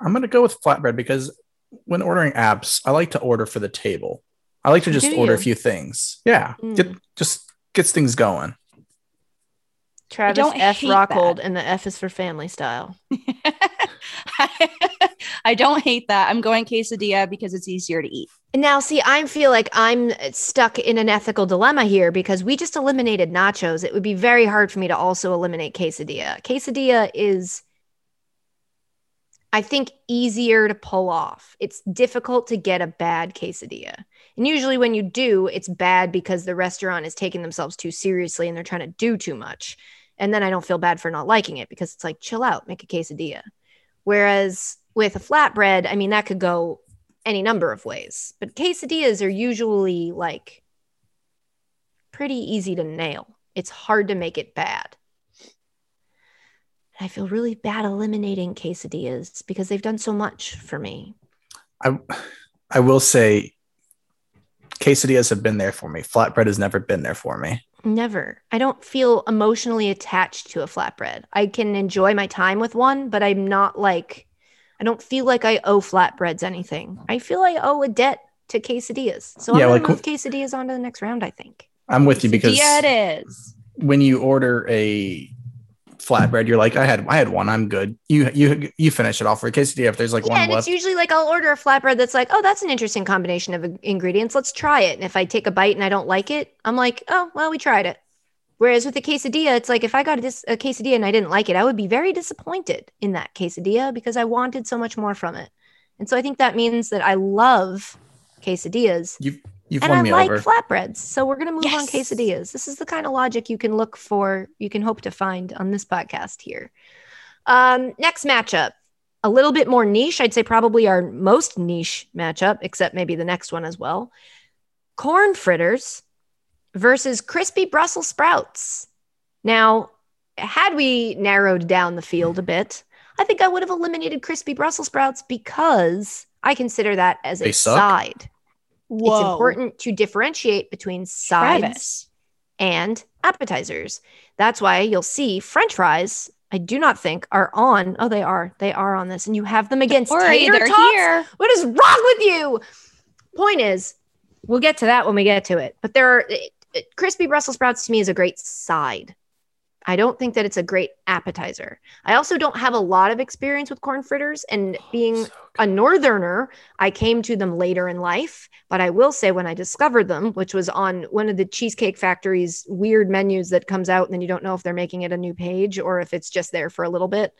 I'm gonna go with flatbread because when ordering apps, I like to order for the table. I like to just Do order a few things. Yeah, Mm. get just gets things going. travis don't f rockhold that. and the f is for family style I don't hate that. I'm going quesadilla because it's easier to eat. Now, see, I feel like I'm stuck in an ethical dilemma here because we just eliminated nachos. It would be very hard for me to also eliminate quesadilla. Quesadilla is, I think, easier to pull off. It's difficult to get a bad quesadilla. And usually, when you do, it's bad because the restaurant is taking themselves too seriously and they're trying to do too much. And then I don't feel bad for not liking it because it's like, chill out, make a quesadilla. Whereas with a flatbread, I mean, that could go any number of ways. But quesadillas are usually like pretty easy to nail. It's hard to make it bad. I feel really bad eliminating quesadillas because they've done so much for me. I I will say quesadillas have been there for me. Flatbread has never been there for me. Never. I don't feel emotionally attached to a flatbread. I can enjoy my time with one, but I'm not like, I don't feel like I owe flatbreads anything. Hmm. I feel I owe a debt to quesadillas. So Yeah, I'm like gonna move quesadillas on to the next round, I think. I'm with you because yeah, it is. when you order a flatbread, you're like, I had I had one, I'm good. You you you finish it off for a quesadilla if there's like yeah, one and left. it's usually like I'll order a flatbread that's like, oh, that's an interesting combination of ingredients. Let's try it. And if I take a bite and I don't like it, I'm like, oh, well, we tried it. Whereas with a quesadilla, it's like if I got a, dis- a quesadilla and I didn't like it, I would be very disappointed in that quesadilla because I wanted so much more from it. And so I think that means that I love quesadillas You've and won I me like over. flatbreads. So we're going to move on quesadillas. This is the kind of logic you can look for, you can hope to find on this podcast here. Um, next matchup, a little bit more niche. I'd say probably our most niche matchup, except maybe the next one as well. Corn fritters versus crispy Brussels sprouts. Now, had we narrowed down the field a bit, I think I would have eliminated crispy Brussels sprouts because I consider that as a suck? side. Whoa. It's important to differentiate between sides and appetizers. That's why you'll see French fries. I do not think are on. Oh, they are. They are on this, and you have them against worry, tater tots. here. What is wrong with you? Point is, we'll get to that when we get to it. But there are it, it- crispy Brussels sprouts to me is a great side. I don't think that it's a great appetizer. I also don't have a lot of experience with corn fritters, and oh, being So a northerner, I came to them later in life. But I will say, when I discovered them, which was on one of the Cheesecake Factory's weird menus that comes out, and then you don't know if they're making it a new page or if it's just there for a little bit.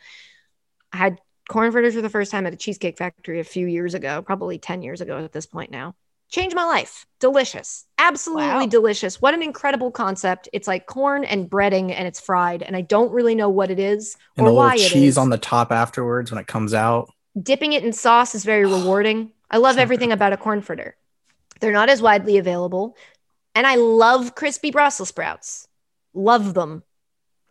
I had corn fritters for the first time at a Cheesecake Factory a few years ago, probably 10 years ago at this point now. Changed my life. Delicious. Absolutely Wow. delicious. What an incredible concept. It's like corn and breading and it's fried. And I don't really know what it is and or a why little it cheese is. on the top afterwards when it comes out. Dipping it in sauce is very rewarding. I love everything about a corn fritter. They're not as widely available. And I love crispy Brussels sprouts. Love them.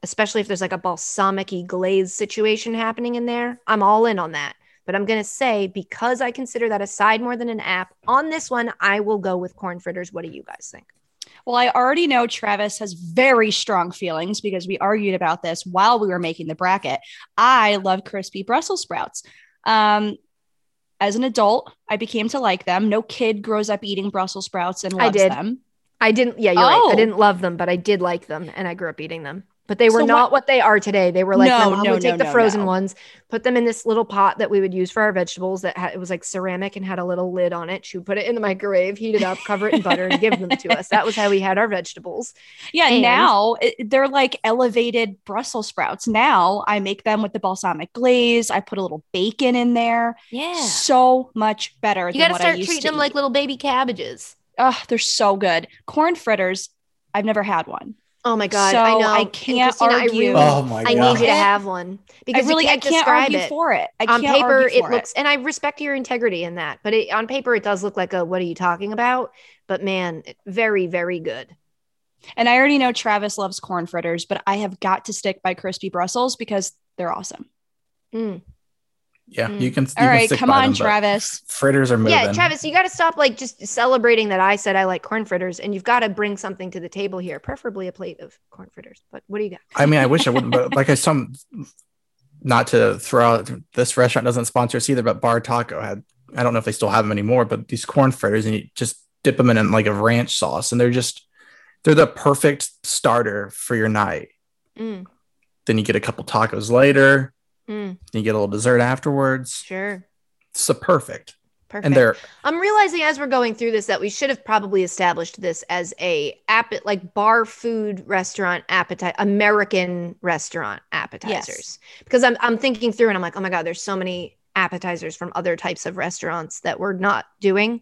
Especially if there's like a balsamic glaze situation happening in there. I'm all in on that. But I'm going to say, because I consider that a side more than an app, on this one, I will go with corn fritters. What do you guys think? Well, I already know Travis has very strong feelings because we argued about this while we were making the bracket. I love crispy Brussels sprouts. Um, as an adult, I became to like them. No kid grows up eating Brussels sprouts and I loves did. them. I didn't, yeah, you're right. Oh. I didn't love them, but I did like them and I grew up eating them. But they were So not what, they are today. They were like, No, my mom no, would take no, the frozen ones, put them in this little pot that we would use for our vegetables that had, it was like ceramic and had a little lid on it. She would put it in the microwave, heat it up, cover it in butter, and give them to us. That was how we had our vegetables. Yeah, And- now it, they're like elevated Brussels sprouts. Now I make them with the balsamic glaze. I put a little bacon in there. Yeah. So much better. You got to start treating them like little baby cabbages. Oh, they're so good. Corn fritters. I've never had one. Oh my God. So I know. I can't Christina, I argue. really- Oh my I god. need you to have one because I really can't, can't argue it. for it. I on can't paper argue it for looks and i respect your integrity in that but it, on paper it does look like a what are you talking about but man very very good And I already know Travis loves corn fritters, but I have got to stick by crispy Brussels because they're awesome. Mm. Yeah, Mm. you can. You All can come on, them, Travis. Fritters are moving. yeah travis you got to stop like just celebrating that i said i like corn fritters and you've got to bring something to the table here preferably a plate of corn fritters but what do you got I mean, I wish I wouldn't, but like I some, not to throw out this restaurant doesn't sponsor us either, but Bar Taco had. I don't know if they still have them anymore, but these corn fritters, and you just dip them in like a ranch sauce, and they're just they're the perfect starter for your night. Mm, Then you get a couple tacos later, mm, you get a little dessert afterwards. sure. It's a perfect, perfect. and they're I'm realizing as we're going through this that we should have probably established this as a app like bar food restaurant appetite American restaurant appetizers. Because I'm I'm thinking through and I'm like oh my god there's so many appetizers from other types of restaurants that we're not doing.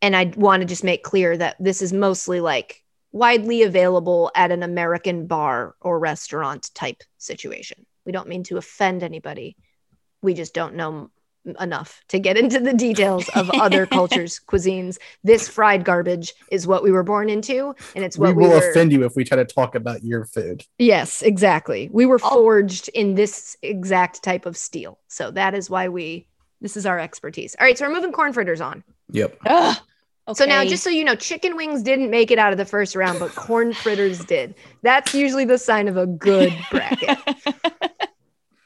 And I want to just make clear that this is mostly like widely available at an American bar or restaurant type situation. We don't mean to offend anybody. We just don't know enough to get into the details of other cultures' cuisines. This fried garbage is what we were born into, and it's we what we, will were. offend you if we try to talk about your food. Yes, exactly. We were oh. forged in this exact type of steel, so that is why we. This is our expertise. All right, so we're moving corn fritters on. Yep. Ugh. So now, just so you know, chicken wings didn't make it out of the first round, but corn fritters did. That's usually the sign of a good bracket.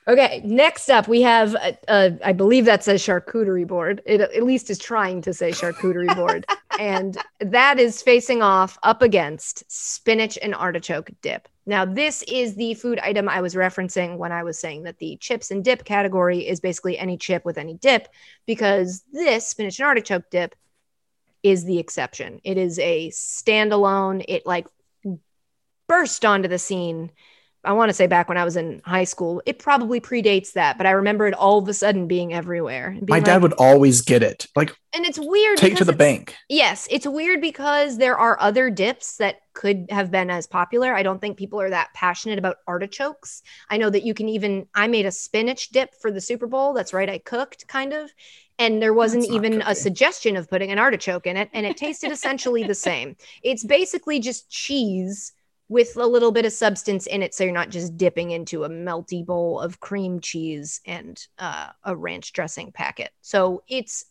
Okay, next up we have, uh, uh, I believe that's a charcuterie board. It at least is trying to say charcuterie board, and that is facing off up against spinach and artichoke dip. Now, this is the food item I was referencing when I was saying that the chips and dip category is basically any chip with any dip, because this spinach and artichoke dip is the exception. It is a standalone. It like burst onto the scene I want to say back when I was in high school. It probably predates that, but I remember it all of a sudden being everywhere. and My being dad like- would always get it. Like, and it's weird. take to the bank. Yes, it's weird because there are other dips that could have been as popular. I don't think people are that passionate about artichokes. I know that you can even I made a spinach dip for the Super Bowl. That's right, I cooked kind of. And there wasn't That's even a suggestion of putting an artichoke in it and it tasted essentially the same. It's basically just cheese with a little bit of substance in it so you're not just dipping into a melty bowl of cream cheese and uh, a ranch dressing packet. So it's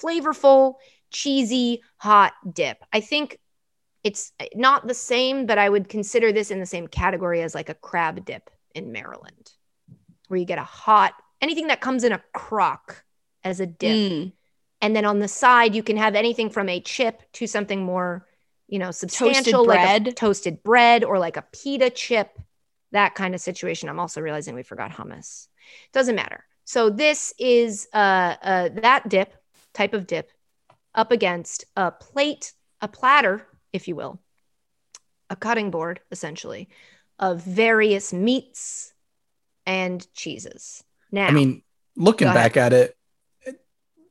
flavorful, cheesy, hot dip. I think it's not the same, but I would consider this in the same category as like a crab dip in Maryland, where you get a hot anything that comes in a crock as a dip. Mm. And then on the side, you can have anything from a chip to something more, you know, substantial, like a bread. toasted bread or like a pita chip, that kind of situation. I'm also realizing we forgot hummus. Doesn't matter. So this is uh, uh, that dip type of dip up against a plate, a platter, if you will, a cutting board essentially of various meats and cheeses. Now, I mean, looking Go ahead. back at it, it,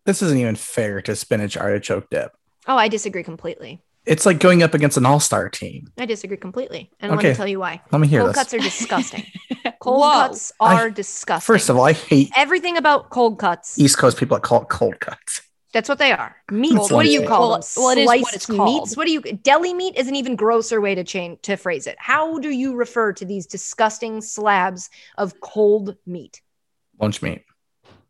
this isn't even fair to spinach artichoke dip. oh, I disagree completely. It's like going up against an all-star team. I disagree completely. And let Okay. me tell you why. Let me hear Cold this. cuts are disgusting. Cold Whoa. cuts I- are disgusting. First of all, I hate everything about cold cuts. East Coast people that call it cold cuts. That's what they are. Meats. Cold what do you cuts. call Well, them? well, it is what Sliced it's called. meats. What do you? Deli meat is an even grosser way to change to phrase it. How do you refer to these disgusting slabs of cold meat? Lunch meat.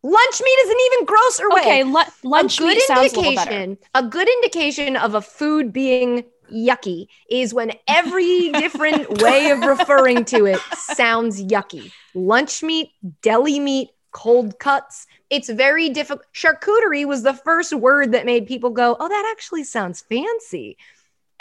Lunch meat is an even grosser way. Okay, lu- lunch a good meat sounds a little better. indication. A good indication of a food being yucky is when every different way of referring to it sounds yucky. Lunch meat, deli meat, cold cuts. It's very difficult. Charcuterie was the first word that made people go, "Oh, that actually sounds fancy."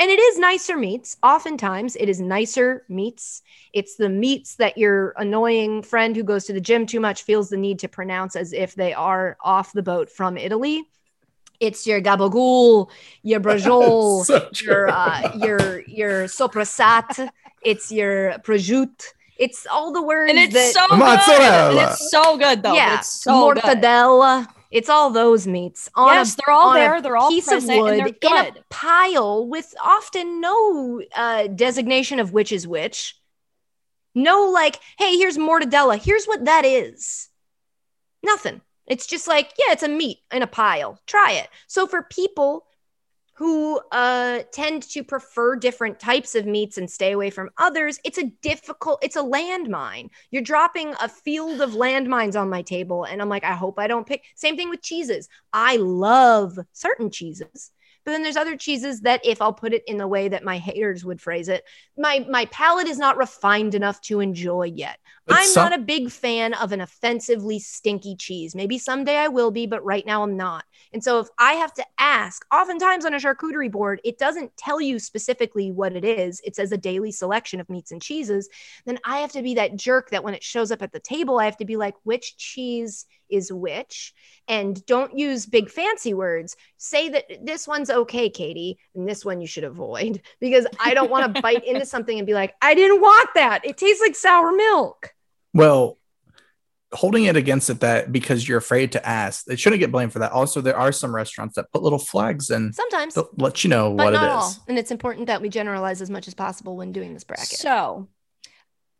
And it is nicer meats. Oftentimes, it is nicer meats. It's the meats that your annoying friend who goes to the gym too much feels the need to pronounce as if they are off the boat from Italy. It's your gabagool, your brajol, So your uh, your your soprasat. It's your prosciutto. It's all the words And it's that so good. And it's so good though. yeah, It's so good. It's all those meats on Yes, a they're all there. They're all piece present of wood and they're in a pile with often no uh, designation of which is which. No, like, hey, here's mortadella. Here's what that is. Nothing. It's just like, yeah, it's a meat in a pile. Try it. So for people who uh, tend to prefer different types of meats and stay away from others, it's a difficult, it's a landmine. You're dropping a field of landmines on my table. And I'm like, I hope I don't pick. Same thing with cheeses. I love certain cheeses. But then there's other cheeses that if I'll put it in the way that my haters would phrase it, my my palate is not refined enough to enjoy yet. I'm some- not a big fan of an offensively stinky cheese. Maybe someday I will be, but right now I'm not. And so if I have to ask, oftentimes on a charcuterie board, it doesn't tell you specifically what it is. It says a daily selection of meats and cheeses. Then I have to be that jerk that when it shows up at the table, I have to be like, which cheese is which? And don't use big fancy words. Say that this one's okay, Katie, and this one you should avoid because I don't want to bite into something and be like, I didn't want that. It tastes like sour milk. Well, holding it against it that because you're afraid to ask, they shouldn't get blamed for that. Also, there are some restaurants that put little flags and Sometimes, let you know but what it not is. all. And it's important that we generalize as much as possible when doing this bracket. So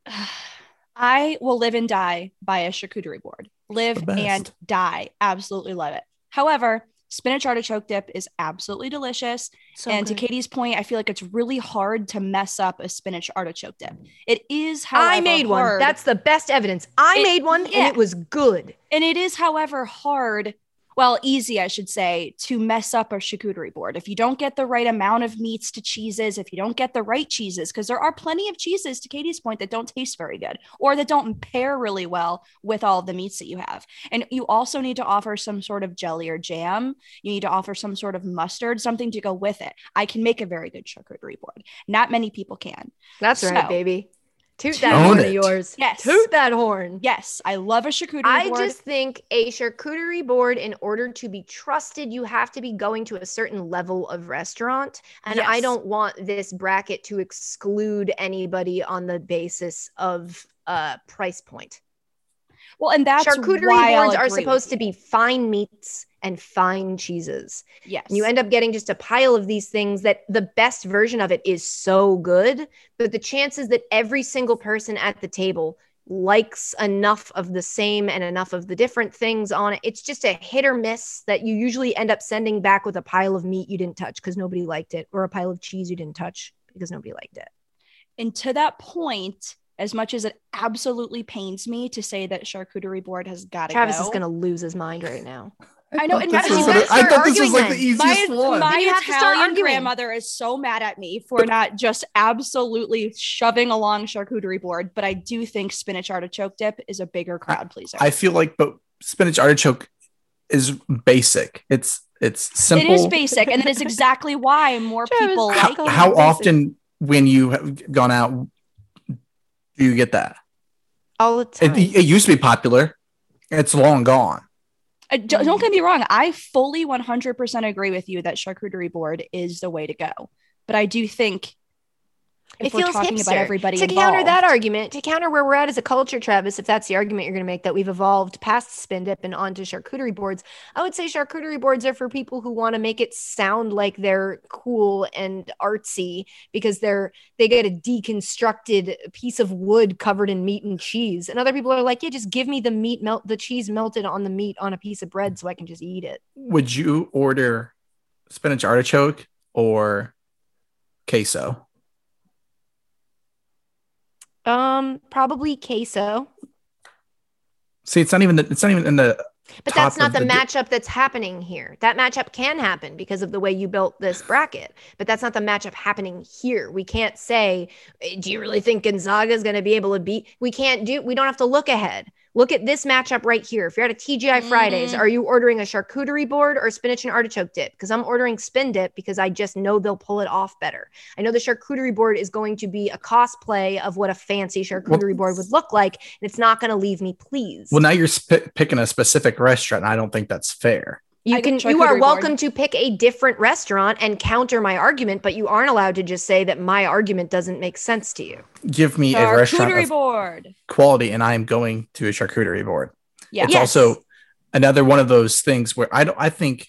I will live and die by a charcuterie board. Live and die. Absolutely love it. However, spinach artichoke dip is absolutely delicious. So and good. to Katie's point, I feel like it's really hard to mess up a spinach artichoke dip. It is, however, I made one. That's the best evidence. I It- made one yeah. and it was good. and it is, however, hard well, easy, I should say, to mess up a charcuterie board. If you don't get the right amount of meats to cheeses, if you don't get the right cheeses, because there are plenty of cheeses, to Katie's point, that don't taste very good or that don't pair really well with all the meats that you have. And you also need to offer some sort of jelly or jam. You need to offer some sort of mustard, something to go with it. I can make a very good charcuterie board. Not many people can. That's So- right, baby. Toot Toot that horn of yours. Yes. Toot that horn. Yes, I love a charcuterie board. I board. just think a charcuterie board, in order to be trusted, you have to be going to a certain level of restaurant. And I don't want this bracket to exclude anybody on the basis of uh, price point. well, and that's charcuterie why I'll boards are supposed to be fine meats and fine cheeses. yes. And you end up getting just a pile of these things that the best version of it is so good, but the chances that every single person at the table likes enough of the same and enough of the different things on it, it's just a hit or miss that you usually end up sending back with a pile of meat you didn't touch because nobody liked it, or a pile of cheese you didn't touch because nobody liked it. And to that point, as much as it absolutely pains me to say that charcuterie board has got to Travis go, is going to lose his mind right now. I know, and this Travis, was you what gotta it- I start thought this was arguing like the easiest my, one. my Then you have to start Italian grandmother is so mad at me for not just absolutely shoving along charcuterie board, but I do think spinach artichoke dip is a bigger crowd pleaser. I feel like, but spinach artichoke is basic. It's it's simple. It is basic, and that is exactly why more people how- like how, how often when you have gone out do you get that? All the It, time. it used to be popular. It's long gone. Uh, d- don't get me wrong. I fully 100% agree with you that charcuterie board is the way to go. But I do think if it we're feels talking hipster. about everybody to counter that argument to counter where we're at as a culture travis if that's the argument you're going to make that we've evolved past spin dip and onto charcuterie boards i would say charcuterie boards are for people who want to make it sound like they're cool and artsy because they're they get a deconstructed piece of wood covered in meat and cheese and other people are like yeah just give me the meat melt the cheese melted on the meat on a piece of bread so i can just eat it Would you order spinach artichoke or queso? Um probably queso See, it's not even the, it's not even in the But that's not the, the matchup that's happening here. That matchup can happen because of the way you built this bracket, but that's not the matchup happening here. We can't say, "Eh, do you really think Gonzaga is going to be able to beat? We can't do, we don't have to look ahead. Look at this matchup right here. If you're at a TGI Fridays, Mhm. are you ordering a charcuterie board or spinach and artichoke dip? Because I'm ordering spin dip because I just know they'll pull it off better. I know the charcuterie board is going to be a cosplay of what a fancy charcuterie board would look like, and it's not going to leave me pleased. well now you're sp- picking a specific restaurant. And I don't think that's fair. You I can get you are welcome board. to pick a different restaurant and counter my argument, but you aren't allowed to just say that my argument doesn't make sense to you. Give me a restaurant charcuterie board. quality, and I am going to a charcuterie board. Yeah. It's Yes. also another one of those things where I don't. I think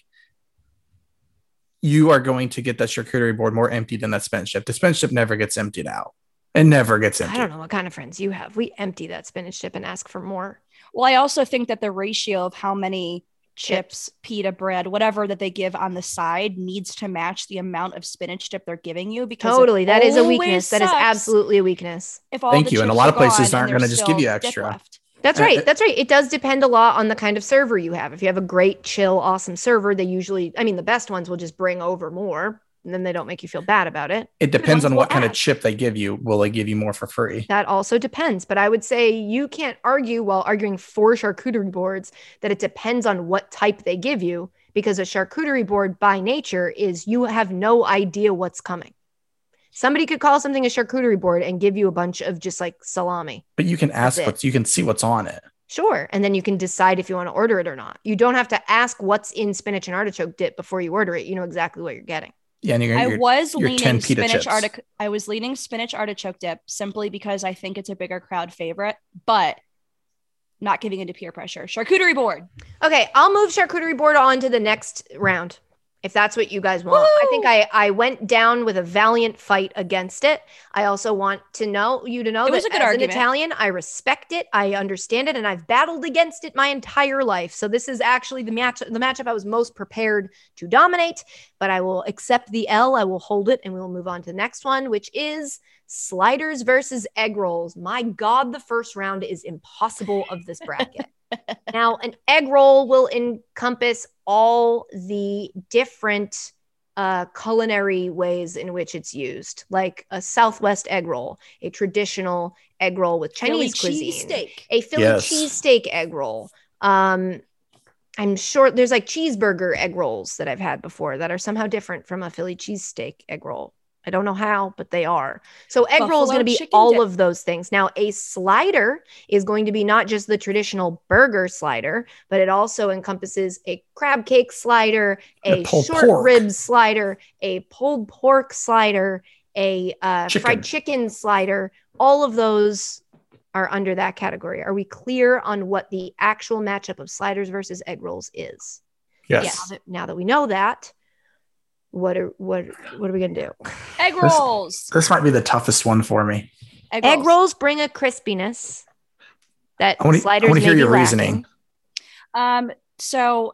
you are going to get that charcuterie board more empty than that spinach dip. The spinach dip never gets emptied out. It never gets empty. I don't know what kind of friends you have. We empty that spinach dip and ask for more Well, I also think that the ratio of how many chips. chips, pita bread, whatever that they give on the side needs to match the amount of spinach dip they're giving you because Totally. That is a always weakness. That is absolutely a weakness. If all Thank you, and a lot of places aren't gonna just give you extra. left. That's Uh, right. That's right. It does depend a lot on the kind of server you have. If you have a great, chill, awesome server, they usually, I mean, the best ones will just bring over more and then they don't make you feel bad about it. It depends on what kind of chip they give you. Will they give you more for free? That also depends. But I would say you can't argue while arguing for charcuterie boards that it depends on what type they give you because a charcuterie board by nature is you have no idea what's coming. Somebody could call something a charcuterie board and give you a bunch of just like salami. But you can ask it. what's you can see what's on it. Sure. And then you can decide if you want to order it or not. You don't have to ask what's in spinach and artichoke dip before you order it. You know exactly what you're getting. Yeah, and you're, I you're was your 10 leaning pita spinach chips. I was leaning spinach artichoke dip simply because I think it's a bigger crowd favorite, but not giving into peer pressure. Charcuterie board. Okay, I'll move charcuterie board on to the next round if that's what you guys want. I think I I went down with a valiant fight against it. I also want to know you to know It that was a good as argument. an Italian, I respect it, I understand it, and I've battled against it my entire life. So this is actually the match the matchup I was most prepared to dominate. But I will accept the L. I will hold it, and we will move on to the next one, which is sliders versus egg rolls. My God, the first round is impossible of this bracket. now, an egg roll will encompass all the different uh, culinary ways in which it's used, like a Southwest egg roll, a traditional egg roll with Chinese Philly cuisine, cheesesteak. a Philly Yes. cheesesteak egg roll. Um, I'm sure there's like cheeseburger egg rolls that I've had before that are somehow different from a Philly cheesesteak egg roll. I don't know how, but they are. So egg roll is going to be all dip. of those things. Now, a slider is going to be not just the traditional burger slider, but it also encompasses a crab cake slider, a a short pork. rib slider, a pulled pork slider, a uh, fried chicken slider. All of those are under that category. Are we clear on what the actual matchup of sliders versus egg rolls is? Yes. Now that, now that we know that, what are what what are we gonna do? Egg rolls. This might be the toughest one for me. Egg, Egg rolls. rolls bring a crispiness that I wanna- I sliders wanna may hear be your lacking. reasoning. Um, so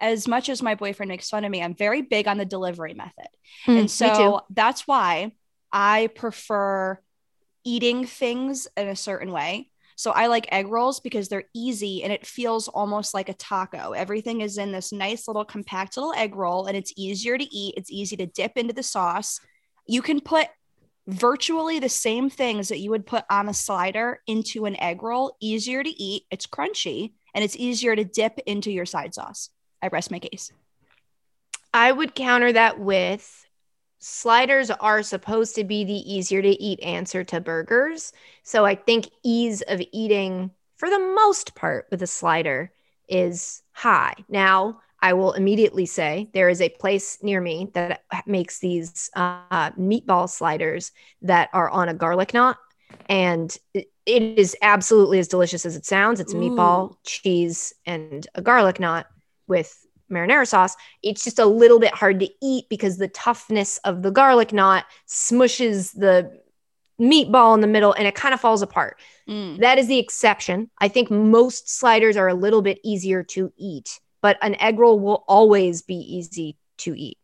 as much as my boyfriend makes fun of me, I'm very big on the delivery method. Mm, and so that's why I prefer eating things in a certain way. So I like egg rolls because they're easy and it feels almost like a taco. Everything is in this nice little compact little egg roll and it's easier to eat. It's easy to dip into the sauce. You can put virtually the same things that you would put on a slider into an egg roll, easier to eat, it's crunchy, and it's easier to dip into your side sauce. I rest my case. I would counter that with sliders are supposed to be the easier to eat answer to burgers. So I think ease of eating for the most part with a slider is high. Now, I will immediately say there is a place near me that makes these uh, meatball sliders that are on a garlic knot. And it- is absolutely as delicious as it sounds. It's a meatball, cheese, and a garlic knot with marinara sauce. It's just a little bit hard to eat because the toughness of the garlic knot smushes the meatball in the middle and it kind of falls apart. Mm. That is the exception. I think most sliders are a little bit easier to eat, but an egg roll will always be easy to eat.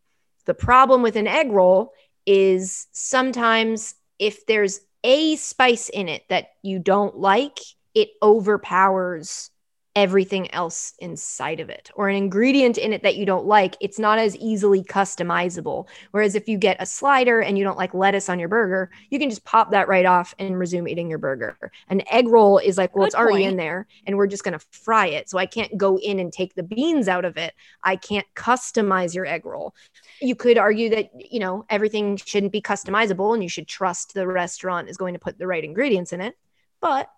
The problem with an egg roll is sometimes if there's a spice in it that you don't like, it overpowers everything else inside of it or an ingredient in it that you don't like it's not as easily customizable. Whereas if you get a slider and you don't like lettuce on your burger you can just pop that right off and resume eating your burger. An egg roll is like well Good it's already point. in there and we're just going to fry it. So i can't go in and take the beans out of it. I can't customize your egg roll. You could argue that you know everything shouldn't be customizable and you should trust the restaurant is going to put the right ingredients in it but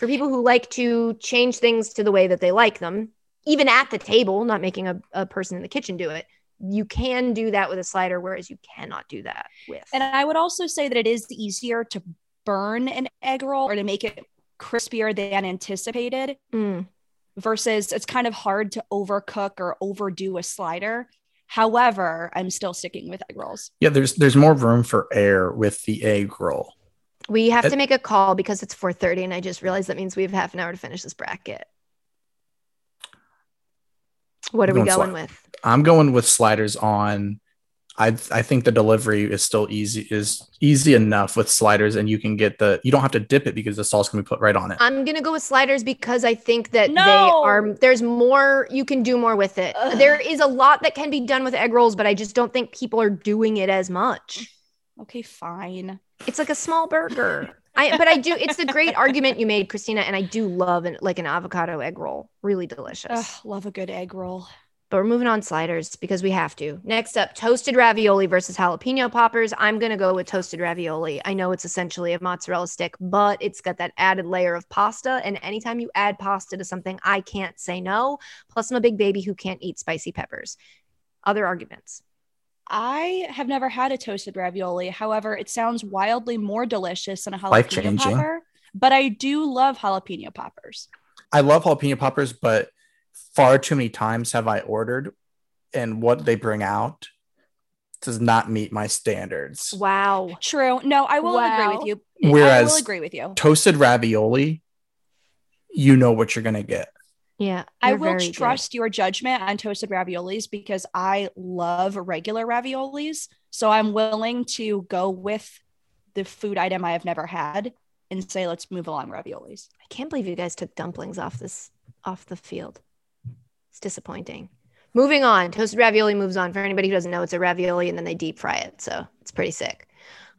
for people who like to change things to the way that they like them, even at the table, not making a, a person in the kitchen do it, you can do that with a slider, whereas you cannot do that with. And I would also say that it is easier to burn an egg roll or to make it crispier than anticipated Mm. versus it's kind of hard to overcook or overdo a slider. However, I'm still sticking with egg rolls. Yeah, there's there's more room for air with the egg roll. We have It- to make a call because it's 4:30, and I just realized that means we have half an hour to finish this bracket. What are I'm we going going with? I'm going with sliders on. I I think the delivery is still easy is easy enough with sliders, and you can get the you don't have to dip it because the sauce can be put right on it. I'm gonna go with sliders because I think that they are there's more you can do more with it. Ugh. There is a lot that can be done with egg rolls, but I just don't think people are doing it as much. Okay, fine. It's like a small burger. I but I do it's a great argument you made, Christina, and I do love an, like an avocado egg roll. Really delicious. Ugh, love a good egg roll. But we're moving on sliders because we have to. Next up, toasted ravioli versus jalapeno poppers. I'm going to go with toasted ravioli. I know it's essentially a mozzarella stick, but it's got that added layer of pasta. And anytime you add pasta to something, I can't say no. Plus, I'm a big baby who can't eat spicy peppers. Other arguments. I have never had a toasted ravioli. However, it sounds wildly more delicious than a jalapeno Life-changing. popper. But I do love jalapeno poppers. I love jalapeno poppers, but far too many times have I ordered, and what they bring out does not meet my standards. Wow. True. No, I will agree with you. Whereas I will Whereas agree with you. toasted ravioli, you know what you're gonna get. Yeah. I will very good. trust your judgment on toasted raviolis because I love regular raviolis. So I'm willing to go with the food item I have never had and say, let's move along raviolis. I can't believe you guys took dumplings off this off the field. It's disappointing. Moving on, toasted ravioli moves on. For anybody who doesn't know, it's a ravioli and then they deep fry it. So it's pretty sick.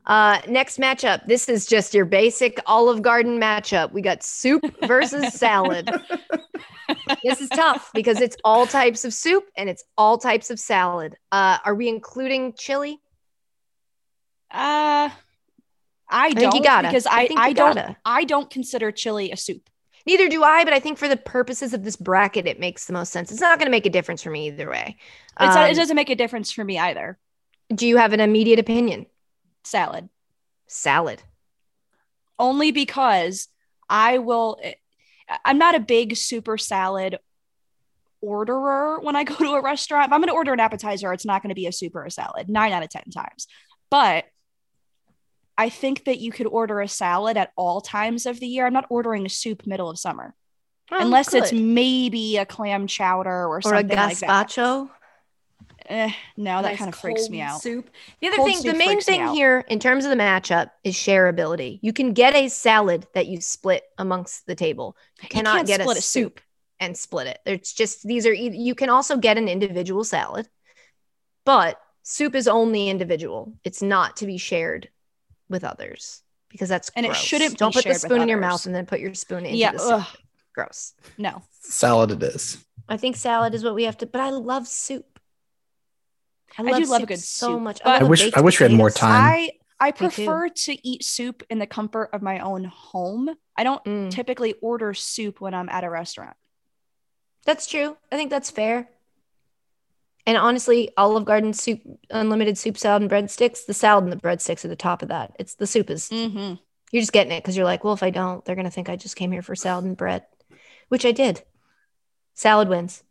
Uh, next matchup. This is just your basic Olive Garden matchup. We got soup versus salad. this is tough because it's all types of soup and it's all types of salad. Uh, are we including chili? Uh I don't you gotta. because I I, think I, don't gotta. I don't consider chili a soup. Neither do I, but I think for the purposes of this bracket, it makes the most sense. It's not going to make a difference for me either way. It's, Um, it doesn't make a difference for me either. do you have an immediate opinion? Salad. Salad. Only because I will I'm not a big super salad orderer when I go to a restaurant. If I'm going to order an appetizer, it's not going to be a soup or a salad 9 out of 10 times. But I think that you could order a salad at all times of the year. I'm not ordering a soup middle of summer. Oh, unless it's maybe a clam chowder or, something. or a something like that. gazpacho. Eh, no, that kind of freaks me out. Soup. The other Cold thing, the main thing here in terms of the matchup is shareability. You can get a salad that you split amongst the table. You You cannot can't get split a soup and split it. It's just these are you can also get an individual salad, but soup is only individual. It's not to be shared with others because that's And it shouldn't Don't put the spoon in your mouth and then put your spoon into Yeah, the soup. ugh, Gross. no. Salad it is. I think salad is what we have to, but I love soup. I, I do love a soup good so soup, much. but- love I a wish- I wish we had more time. I I prefer to eat soup in the comfort of my own home. I don't Mm. typically order soup when I'm at a restaurant. That's true. I think that's fair. And honestly, Olive Garden soup, unlimited soup salad and breadsticks, the salad and the breadsticks are the top of that. It's the soup is Mm-hmm. you're just getting it because you're like, well, if I don't, they're gonna think I just came here for salad and bread, which I did. Salad wins.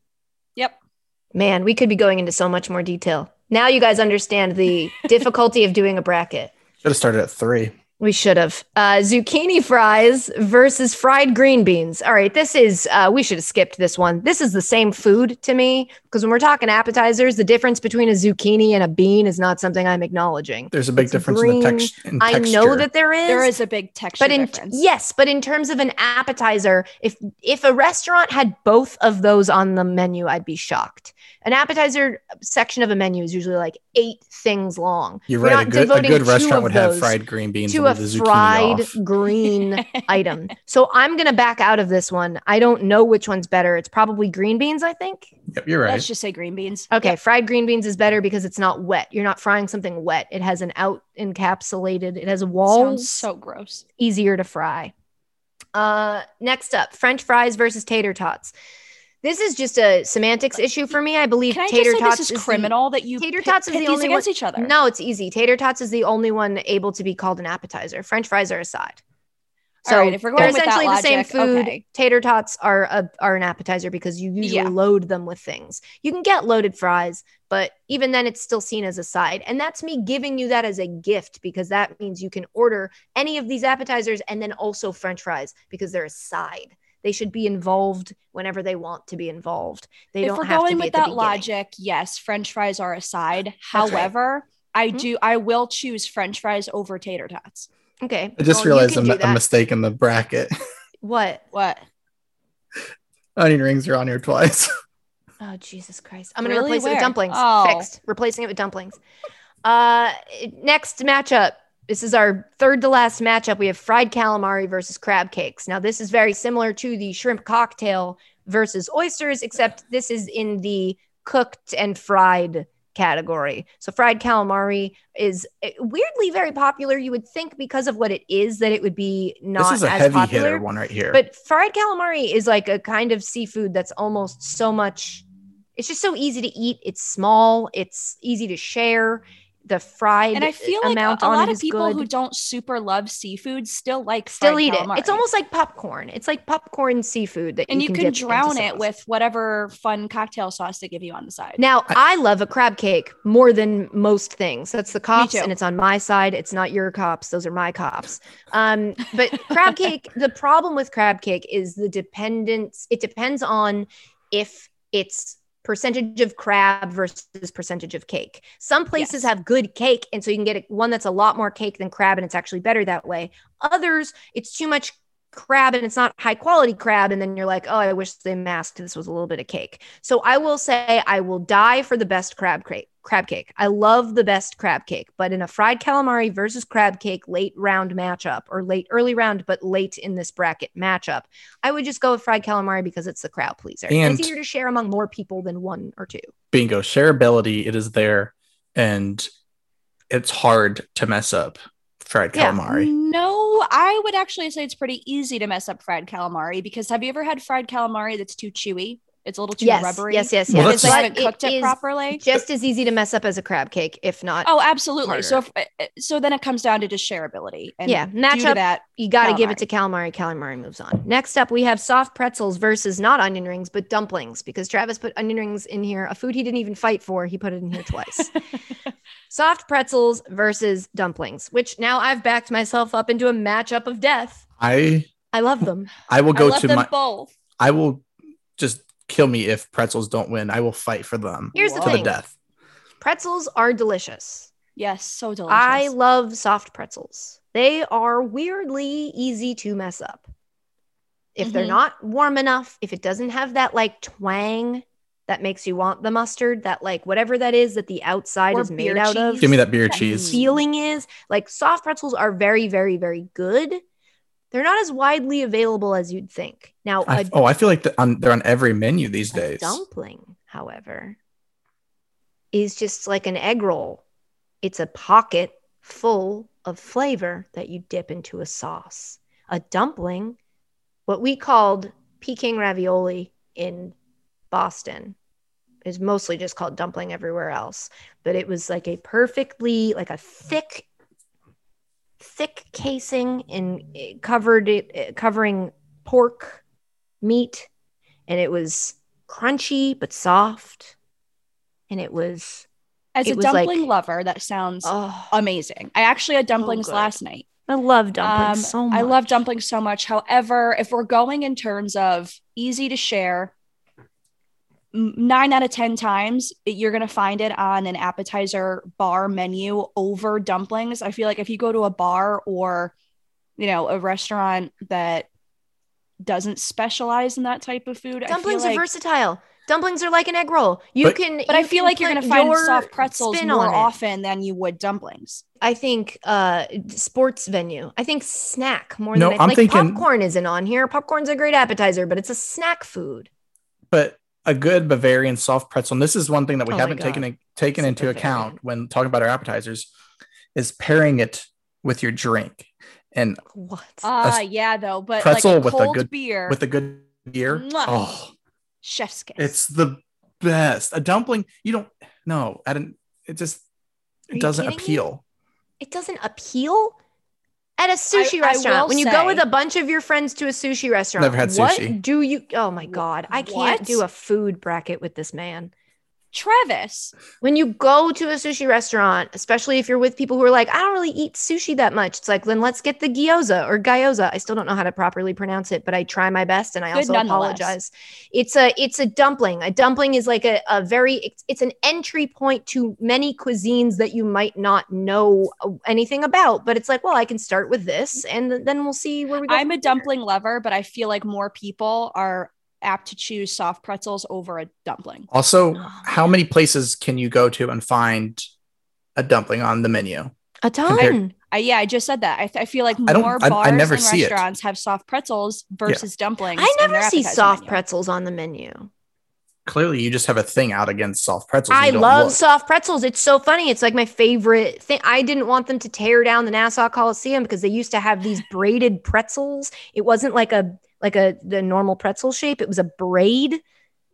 Man, we could be going into so much more detail. Now you guys understand the difficulty of doing a bracket. Should have started at three. We should have. Uh, zucchini fries versus fried green beans. All right, this is, uh, we should have skipped this one. This is the same food to me because when we're talking appetizers, the difference between a zucchini and a bean is not something I'm acknowledging. There's a big It's difference green. in the text- in I know that there is. There is a big texture but in difference. yes, but in terms of an appetizer, if if a restaurant had both of those on the menu, I'd be shocked. An appetizer section of a menu is usually like eight things long. You're You're right. A not good, a good restaurant would have fried green beans to and a the fried off. green item. So I'm gonna back out of this one. I don't know which one's better. It's probably green beans, I think. Yep, you're right. Let's just say green beans. Okay, Yep. fried green beans is better because it's not wet. You're not frying something wet. It has an out encapsulated. It has walls. Sounds so gross. easier to fry. Uh, next up, French fries versus tater tots. This is just a semantics issue for me. I believe Can I tater tots this is, is the- criminal that you tater pit- tots is the only against one- each other? No, it's easy. Tater tots is the only one able to be called an appetizer. French fries are a side. All right, if we're going they're essentially the same food. okay. Tater tots are a, are an appetizer because you usually Yeah. load them with things. You can get loaded fries, but even then, it's still seen as a side. And that's me giving you that as a gift because that means you can order any of these appetizers and then also French fries because they're a side. They should be involved whenever they want to be involved. They if don't we're have to going be with at the that beginning. logic, yes, French fries are a side. right. However, I Mhm. do I will choose French fries over tater tots. Okay. I just well, realized a, a mistake in the bracket. What? What? Onion rings are on here twice. Oh Jesus Christ! I'm gonna Really? replace it with dumplings. Oh. Fixed. Replacing it with dumplings. Uh, next matchup. This is our third to last matchup. We have fried calamari versus crab cakes. Now this is very similar to the shrimp cocktail versus oysters, except this is in the cooked and fried category. So fried calamari is eh, weirdly very popular. You would think because of what it is that it would be not this is a as heavy popular. hitter one right here. But fried calamari is like a kind of seafood that's almost so much. It's just so easy to eat. It's small. It's easy to share. The fried And I feel like a, a lot of people good. who don't super love seafood still like still fried eat calamari. it. It's almost like popcorn. It's like popcorn seafood that and you, can, can dip drown it sauce. with whatever fun cocktail sauce they give you on the side. Now, I love a crab cake more than most things. That's the cops, and it's on my side. It's not your cops; those are my cops. Um, but crab cake, the problem with crab cake is the dependence. It depends on if it's percentage of crab versus percentage of cake. Some places Yes. have good cake, and so you can get one that's a lot more cake than crab, and it's actually better that way. Others, it's too much crab and it's not high quality crab and then you're like oh i wish they masked this was a little bit of cake so i will say i will die for the best crab cake crab cake i love the best crab cake but in a fried calamari versus crab cake late round matchup or late early round but late in this bracket matchup i would just go with fried calamari because it's the crowd pleaser and, And- it's easier to share among more people than one or two Bingo. Shareability, it is there, and it's hard to mess up fried Yeah. calamari. No, I would actually say it's pretty easy to mess up fried calamari because have you ever had fried calamari that's too chewy? It's a little too yes rubbery. yes yes yes Well, because they that's- haven't But cooked it, is properly. just as easy to mess up as a crab cake if not Oh, absolutely. So, if, uh, so then it comes down to just shareability. And Yeah, due matchup- that, you got to give it to calamari. Calamari moves on. Next up, we have soft pretzels versus not onion rings, but dumplings, because Travis put onion rings in here, a food he didn't even fight for. He put it in here twice. soft pretzels versus dumplings, which now I've backed myself up into a matchup of death. I I love them. I will I go love to them my both. I will just kill me if pretzels don't win. I will fight for them Here's the to the thing death. pretzels are delicious. Yes, so delicious. I love soft pretzels. They are weirdly easy to mess up. If they're Mhm. not warm enough, if it doesn't have that like twang that makes you want the mustard, that like whatever that is that the outside Or is made beer out of, cheese. Give me that beer That cheese. feeling is like soft pretzels are very, very, very good. They're not as widely available as you'd think. Now, I, oh, I feel like the, on, they're on every menu these days. dumpling, however, is just like an egg roll. It's a pocket full of flavor that you dip into a sauce. A dumpling, what we called Peking ravioli in Boston, is mostly just called dumpling everywhere else. But it was like a perfectly, like a thick, thick casing and covered it, it covering pork meat and it was crunchy but soft and it was As it a was like- dumpling lover, that sounds oh amazing. I actually had dumplings good. last night. i love dumplings Um, so much I love dumplings so much. However, if we're going in terms of easy to share, nine out of 10 times you're going to find it on an appetizer bar menu over dumplings. I feel like if you go to a bar or, you know, a restaurant that doesn't specialize in that type of food, dumplings I feel are versatile. Dumplings are like an egg roll. You But- can but I feel like you're going to find your soft pretzels spin more often than you would dumplings. i think uh sports venue. I think snack more No, than I'm like thinking- popcorn isn't on here. Popcorn's a great appetizer but it's a snack food. But a good Bavarian soft pretzel, and this is one thing that we Oh haven't God. taken taken It's into Bavarian. account when talking about our appetizers, is pairing it with your drink and what Ah, yeah, though. But pretzel like a with a cold good- beer, with a good beer. Mwah. Oh, chef's kiss. it's the best. A dumpling, you don't no, I didn't. It just it doesn't kidding me? appeal. it doesn't appeal at a sushi I restaurant will when you go with a bunch of your friends to a sushi restaurant Never had what sushi. do you oh my god i can't What? do a food bracket with this man Travis. when you go to a sushi restaurant especially if you're with people who are like i don't really eat sushi that much it's like then let's get the gyoza or gyoza. I still don't know how to properly pronounce it but i try my best and i Good also apologize. It's a it's a dumpling. A dumpling is like a, a very it's, it's an entry point to many cuisines that you might not know anything about but it's like well i can start with this and then we'll see where we go I'm a dumpling lover, but I feel like more people are apt to choose soft pretzels over a dumpling. Also, ah. how many places can you go to and find a dumpling on the menu? a ton compared- I, yeah, I just said that. I, th- I feel like I don't- more I- I bars never and see it. restaurants have soft pretzels versus dumplings. i never see soft menu. pretzels on the menu Clearly, you just have a thing out against soft pretzels. I love look. soft pretzels. It's so funny. It's like my favorite thing. I didn't want them to tear down the Nassau Coliseum because they used to have these braided pretzels. It wasn't like a like a the normal pretzel shape. It was a braid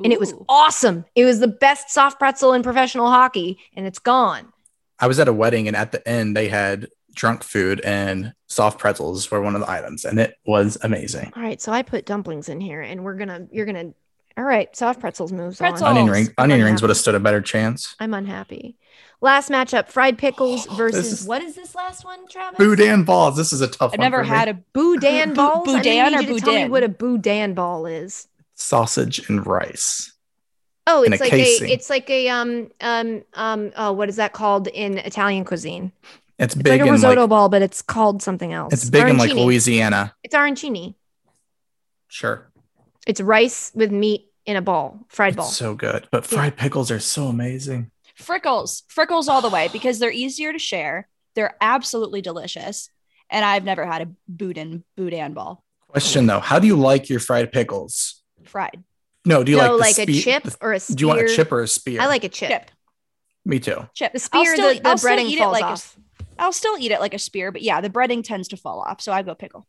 and it was awesome. It was the best soft pretzel in professional hockey and it's gone. I was at a wedding, and at the end, they had drunk food and soft pretzels were one of the items, and it was amazing. All right, so I put dumplings in here and we're going to you're going to All right, soft pretzels moves Pretzels. on. Onion ring, onion rings would have stood a better chance. I'm unhappy. Last matchup, fried pickles Oh, versus is- what is this last one, Travis? Boudin balls. This is a tough one. I've never for me. had a Boudin Bu- balls. I'm or need you to tell me what a boudin ball is. sausage and rice. Oh, it's like casing. a it's like a um um um oh what is that called in Italian cuisine? It's It's big like a risotto like ball, but it's called something else. it's big in like Louisiana. It's arancini. Sure. It's rice with meat in a ball, fried It's ball. so good. But Yeah. fried pickles are so amazing. Frickles, frickles all the way because they're easier to share. They're absolutely delicious, and I've never had a boudin boudin ball Question though, how do you like your fried pickles? fried. No, do you no, like, like, the a chip the- or a spear. do you want a chip or a spear? I like a chip. Chip, Me too. chip. The I'll spear, still- the, the I'll breading falls like off. I'll still eat it like a spear, but yeah, the breading tends to fall off, so I go pickle,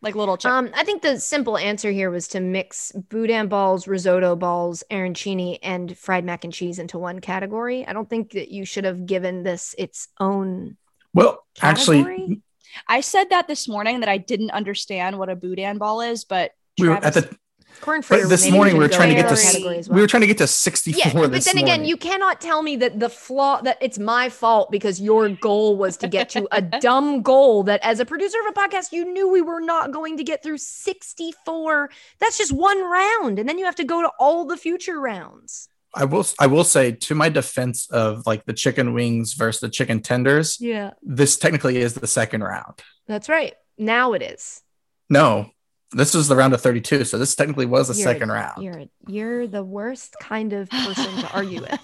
like little chip. Um, I think the simple answer here was to mix boudin balls, risotto balls, arancini, and fried mac and cheese into one category. I don't think that you should have given this its own. Well, Category? actually, I said that this morning that I didn't understand what a boudin ball is, but we were at the Corn fritter. but this morning we were trying to get to that s- category we were trying to get to 64 Yeah, but this then again, morning. you cannot tell me that the flaw that it's my fault because your goal was to get to a dumb goal that as a producer of a podcast, you knew we were not going to get through 64. That's just one round. And then you have to go to all the future rounds. I will I will say to my defense of like the chicken wings versus the chicken tenders, Yeah. this technically is the second round. That's right. Now it is. No, this was the round of 32, so this technically was the You're- second round. You're you're the worst kind of person to argue with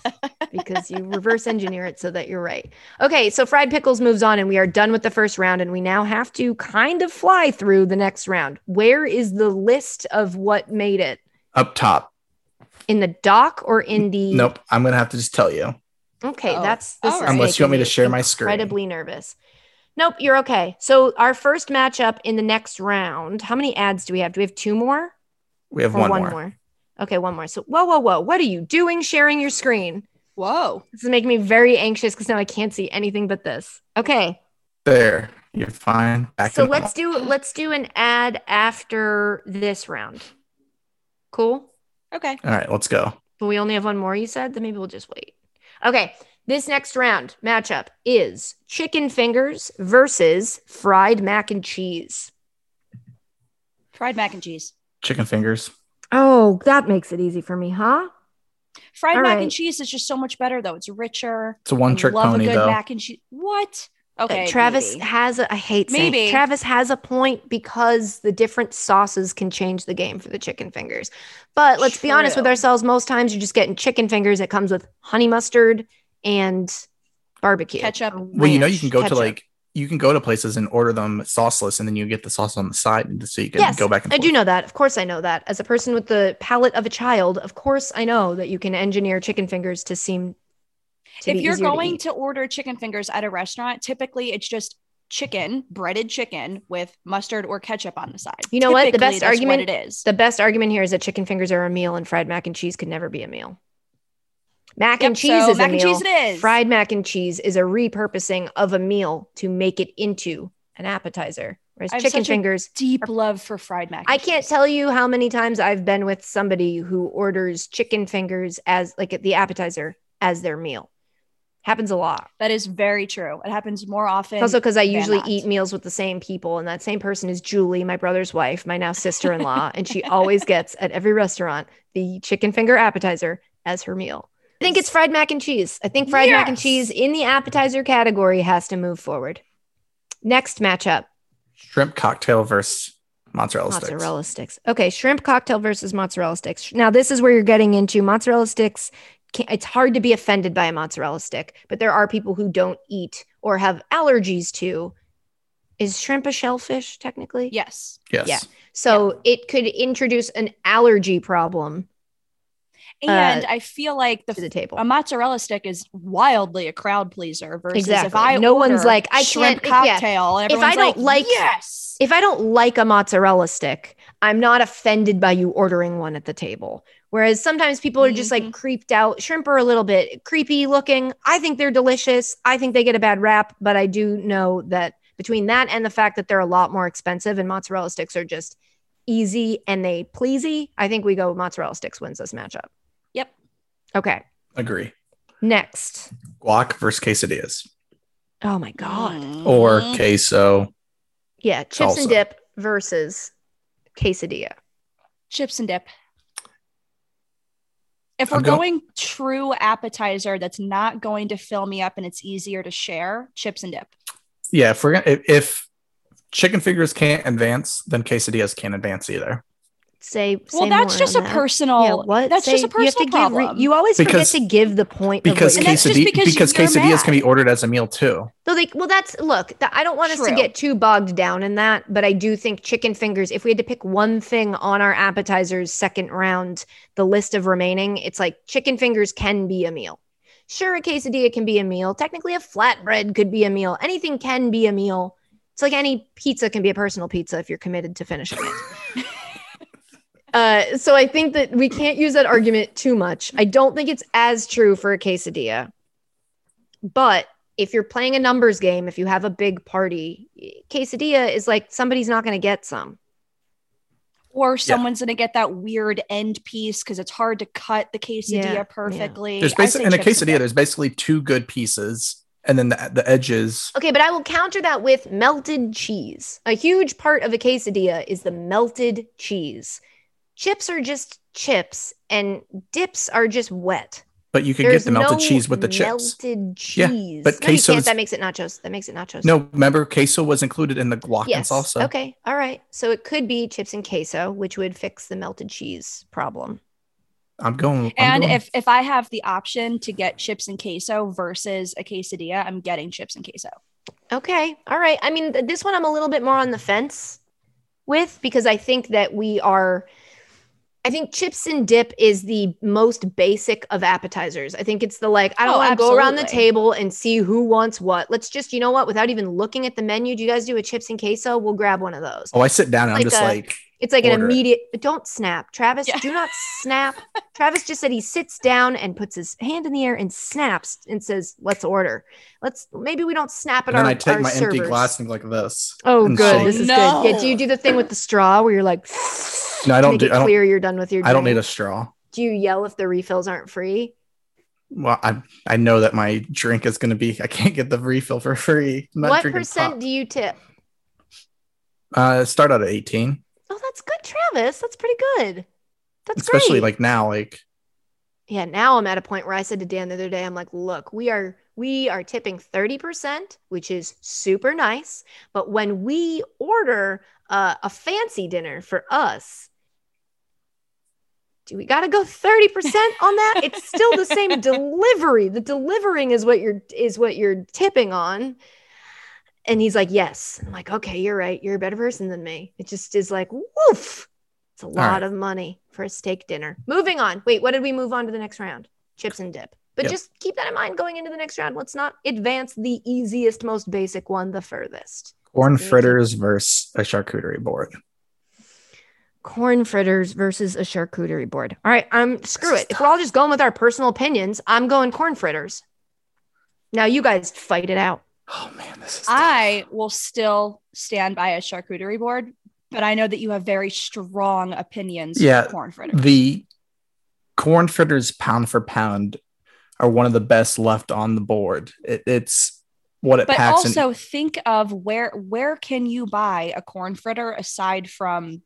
because you reverse engineer it so that you're right. Okay, so fried pickles moves on and we are done with the first round and we now have to kind of fly through the next round. Where is the list of what made it? Up top. In the doc or in the Nope, I'm gonna have to just tell you. Okay, Oh, that's this all is right. Unless you want me making to share my screen. Incredibly nervous. Nope, you're okay. So our first matchup in the next round. How many ads do we have? Do we have two more? We have or one, more. Okay, one more. So whoa, whoa, whoa. What are you doing sharing your screen? whoa, This is making me very anxious because now I can't see anything but this. Okay. There, you're fine. Back So let's do let's do an ad after this round. Cool. okay. All right, let's go. But we only have one more, you said? Then maybe we'll just wait. Okay. This next round matchup is chicken fingers versus fried mac and cheese. Fried mac and cheese. Chicken fingers. Oh, that makes it easy for me, huh? Fried All mac right. and cheese is just so much better though. It's richer. It's a one trick I love pony a good though. mac and cheese. What? Okay, Uh, Travis maybe. has a I hate saying Maybe. Travis has a point because the different sauces can change the game for the chicken fingers. But let's be honest with ourselves, most times you're just getting chicken fingers. It comes with honey mustard and barbecue. Ketchup. or well, you know, you can go ketchup. to like you can go to places and order them sauceless, and then you get the sauce on the side, and so you can Yes, go back and forth. I do know that. Of course, I know that. As a person with the palate of a child, of course, I know that you can engineer chicken fingers to seem. To if be you're going eat. to, order chicken fingers at a restaurant, typically it's just chicken, breaded chicken with mustard or ketchup on the side. You know what? The best argument- it is. the best argument here is that chicken fingers are a meal and fried mac and cheese could never be a meal. Mac Yep, and cheese so is mac a and meal. cheese it is. Fried mac and cheese is a repurposing of a meal to make it into an appetizer. Whereas chicken fingers, Deep love for fried mac. I can't cheese. tell you how many times I've been with somebody who orders chicken fingers as like the appetizer as their meal. Happens a lot. That is very true. It happens more often. It's also because I usually not. eat meals with the same people, and that same person is Julie, my brother's wife, my now sister in law, and she always gets at every restaurant the chicken finger appetizer as her meal. I think it's fried mac and cheese. I think fried mac and cheese in the appetizer category has to move forward. Next matchup Shrimp cocktail versus mozzarella, sticks. mozzarella sticks. Okay, shrimp cocktail versus mozzarella sticks. Now, this is where you're getting into mozzarella sticks. Can, it's hard to be offended by a mozzarella stick, but there are people who don't eat or have allergies to. Is shrimp a shellfish technically? Yes. sticks. Yes. Yeah. So it could introduce an allergy problem And Uh, I feel like the the table. a mozzarella stick is wildly a crowd pleaser versus Exactly. if I No one's like, I shrimp can't- yeah. cocktail. and If I don't like- yes, if I don't like a mozzarella stick, I'm not offended by you ordering one at the table. Whereas sometimes people are just like Mhm. creeped out. Shrimp are a little bit creepy looking. I think they're delicious. I think they get a bad rap, but I do know that between that and the fact that they're a lot more expensive and mozzarella sticks are just easy and they pleasy, I think we go mozzarella sticks wins this matchup. Yep. Okay. Agree. Next. Guac versus quesadillas Oh my God. or Mhm. queso. Yeah. Chips and dip versus quesadilla. chips and dip. If we're go- going true appetizer that's not going to fill me up and it's easier to share, chips and dip. Yeah, if we're gonna if, if chicken fingers can't advance, then quesadillas can't advance either. Say. Well, say that's more just a that. personal. Yeah, what? That's just a personal you have to give problem. you always Because- forget to give the point because of what And that's just quesadilla because because, you're quesadillas can be ordered as a meal too. So like, well, that's look. Th- I don't want us to get too bogged down in that, but I do think chicken fingers. If we had to pick one thing on our appetizers second round, the list of remaining, it's like chicken fingers can be a meal. Sure, a quesadilla can be a meal. Technically, a flatbread could be a meal. Anything can be a meal. It's like any pizza can be a personal pizza if you're committed to finishing it. Uh, so I think that we can't use that argument too much. I don't think it's as true for a quesadilla. But if you're playing a numbers game, if you have a big party, quesadilla is like somebody's not going to get some. or someone's gonna get that weird end piece because it's hard to cut the quesadilla Yeah, yeah. perfectly. There's basically in a quesadilla. There's basically two good pieces, and then the, the edges. Okay, but I will counter that with melted cheese. A huge part of a quesadilla is the melted cheese. Chips are just chips, and dips are just wet. But you could There's get the melted no cheese with the chips. Melted Yeah, cheese. but no, you can't. That makes it nachos. That makes it nachos. No, remember queso was included in the guac and salsa. Okay. All right. So it could be chips and queso, which would fix the melted cheese problem. I'm going. I'm And going- if if I have the option to get chips and queso versus a quesadilla, I'm getting chips and queso. Okay. All right. I mean, th- this one I'm a little bit more on the fence with because I think that we are. I think chips and dip is the most basic of appetizers. I think it's the like, I don't Oh, want to go around the table and see who wants what. Let's just, you know what, without even looking at the menu, do you guys do a chips and queso? We'll grab one of those. oh, I sit down and like I'm just a- like, It's like an Order it. immediate. Don't snap, Travis. Yeah. Do not snap. Travis just said he sits down and puts his hand in the air and snaps and says, "Let's order. Let's maybe we don't snap at and then our, I take our my empty glass and like this. Oh, good. shake. This is No. good. Yeah, do you do the thing with the straw where you're like? No, I don't do- it I don't- clear you're done with your. I don't need a straw. Do you yell if the refills aren't free? Well, I I know that my drink is going to be. I can't get the refill for free. I'm not What drinking percent pop. do you tip? Uh, start out at 18, Oh, that's good, Travis. That's pretty good. That's especially great. like now. Like yeah now i'm at a point where i said to dan the other day i'm like look we are we are tipping 30% which is super nice but when we order uh, a fancy dinner for us do we got to go 30% on that it's still the same delivery the delivering is what you're is what you're tipping on and he's like yes i'm like okay you're right you're a better person than me it just is like woof it's a lot right. of money for a steak dinner. Moving on. Wait, what did we move on to the next round? Chips and dip. But Yep. just keep that in mind going into the next round. Let's not advance the easiest, most basic one the furthest. corn Something to keep- fritters versus a charcuterie board. Corn fritters versus a charcuterie board. All right, I'm screw it. If we're all just going with our personal opinions, I'm going corn fritters. Now you guys fight it out. Oh man, this is. I will still stand by a charcuterie board, but I know that you have very strong opinions Yeah, corn fritters. the corn fritters pound for pound are one of the best left on the board. It, it's what it but packs. also think of where where can you buy a corn fritter aside from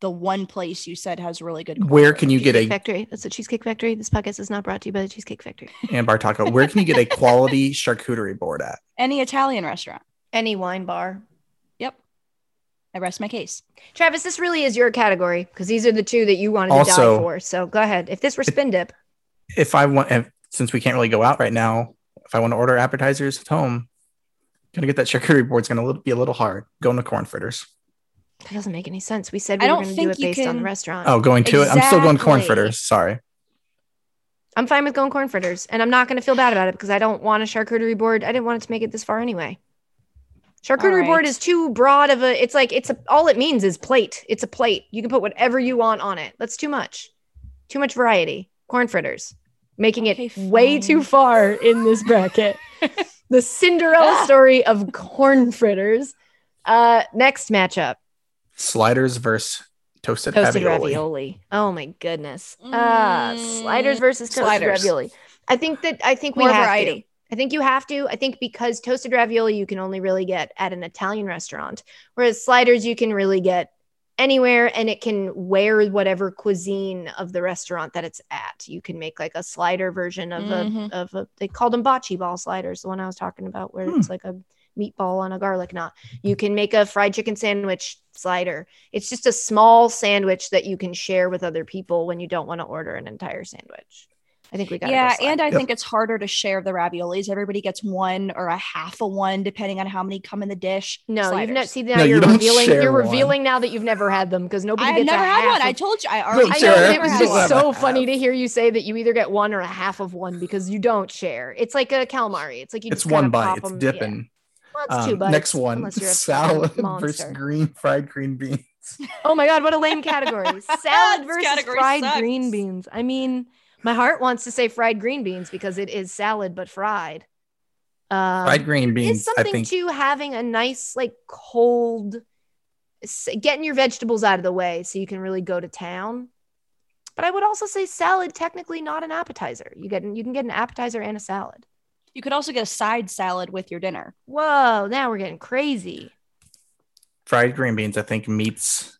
the one place you said has really good. and corn where can you get Cheesecake a Factory. That's the Cheesecake Factory. This podcast is not brought to you by the Cheesecake Factory. and bar taco? Where can you get a quality charcuterie board at? any Italian restaurant? Any wine bar. Yep. I rest my case. Travis, this really is your category because these are the two that you wanted to Also- die for. So go ahead. If this were spin dip, If I want, if, since we can't really go out right now, if I want to order appetizers at home, gonna get that charcuterie board's gonna be a little hard. Going to corn fritters. That doesn't make any sense. We said we were don't going to do it you based on the restaurant. Oh, going to it. I'm still going corn fritters. Sorry. I'm fine with going corn fritters, and I'm not going to feel bad about it because I don't want a charcuterie board. I didn't want it to make it this far anyway. Charcuterie All board is too broad of a. It's like it's a. All it means is plate. It's a plate. You can put whatever you want on it. That's too much. Too much variety. Corn fritters, making Okay, it way too far in this bracket. the Cinderella story of corn fritters. Uh, next matchup. Sliders versus toasted, toasted ravioli. ravioli. Oh my goodness. Uh Mm, sliders versus toasted sliders. ravioli. I think that I think we have variety. to. I think you have to. I think because toasted ravioli you can only really get at an Italian restaurant, whereas sliders you can really get anywhere and it can wear whatever cuisine of the restaurant that it's at. You can make like a slider version of Mhm. a of a they called them bocce ball sliders, the one I was talking about where Hmm. it's like a meatball on a garlic knot. You can make a fried chicken sandwich slider. It's just a small sandwich that you can share with other people when you don't want to order an entire sandwich. I think we got yeah, go and I Yep. think it's harder to share the raviolis. Everybody gets one or a half a one, depending on how many come in the dish. no, you've not seen now No, you you're don't revealing share you're one. revealing now that you've never had them because nobody I've gets never a had half one. of- I told you. I already I know I've it was just just one. have a so funny to hear you say that you either get one or a half of one because you don't share. It's like a calamari. It's like you It's just one bite. pop dipping. yeah. Dipping. Well, it's two Um, bites. next one, unless you're salad versus green fried green beans. Oh my god, what a lame category. Salad versus category fried sucks. green beans. I mean, my heart wants to say fried green beans because it is salad but fried. Um, fried green beans. I something think to having a nice, like cold, getting your vegetables out of the way so you can really go to town. But I would also say salad technically not an appetizer. You get you can get an appetizer and a salad. You could also get a side salad with your dinner. Whoa, now we're getting crazy. fried green beans. I think meets.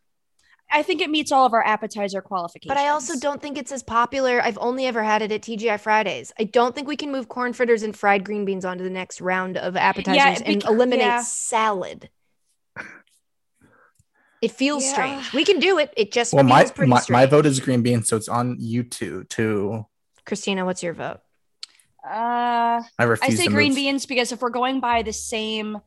I think it meets all of our appetizer qualifications. But I also don't think it's as popular. I've only ever had it at TGI Fridays. I don't think we can move corn fritters and fried green beans onto the next round of appetizers and eliminate yeah. salad. It feels Yeah. strange. We can do it. It just Well, feels my pretty my, my vote is green beans, so it's on YouTube too. Christina, what's your vote? Uh, I I say to green move. beans because if we're going by the same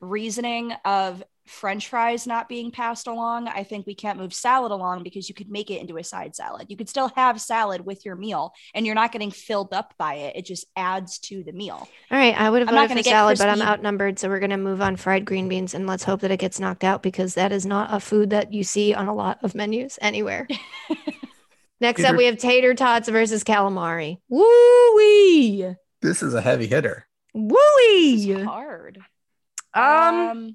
reasoning of French fries not being passed along, I think we can't move salad along because you could make it into a side salad. You could still have salad with your meal, and you're not getting filled up by it. It just adds to the meal. All right, I would have I'm voted for get salad, but I'm outnumbered, so we're gonna move on fried green beans and let's hope that it gets knocked out because that is not a food that you see on a lot of menus anywhere. Next up, we have tater tots versus calamari. Woo wee, This is a heavy hitter. woo It's wee. hard. Um,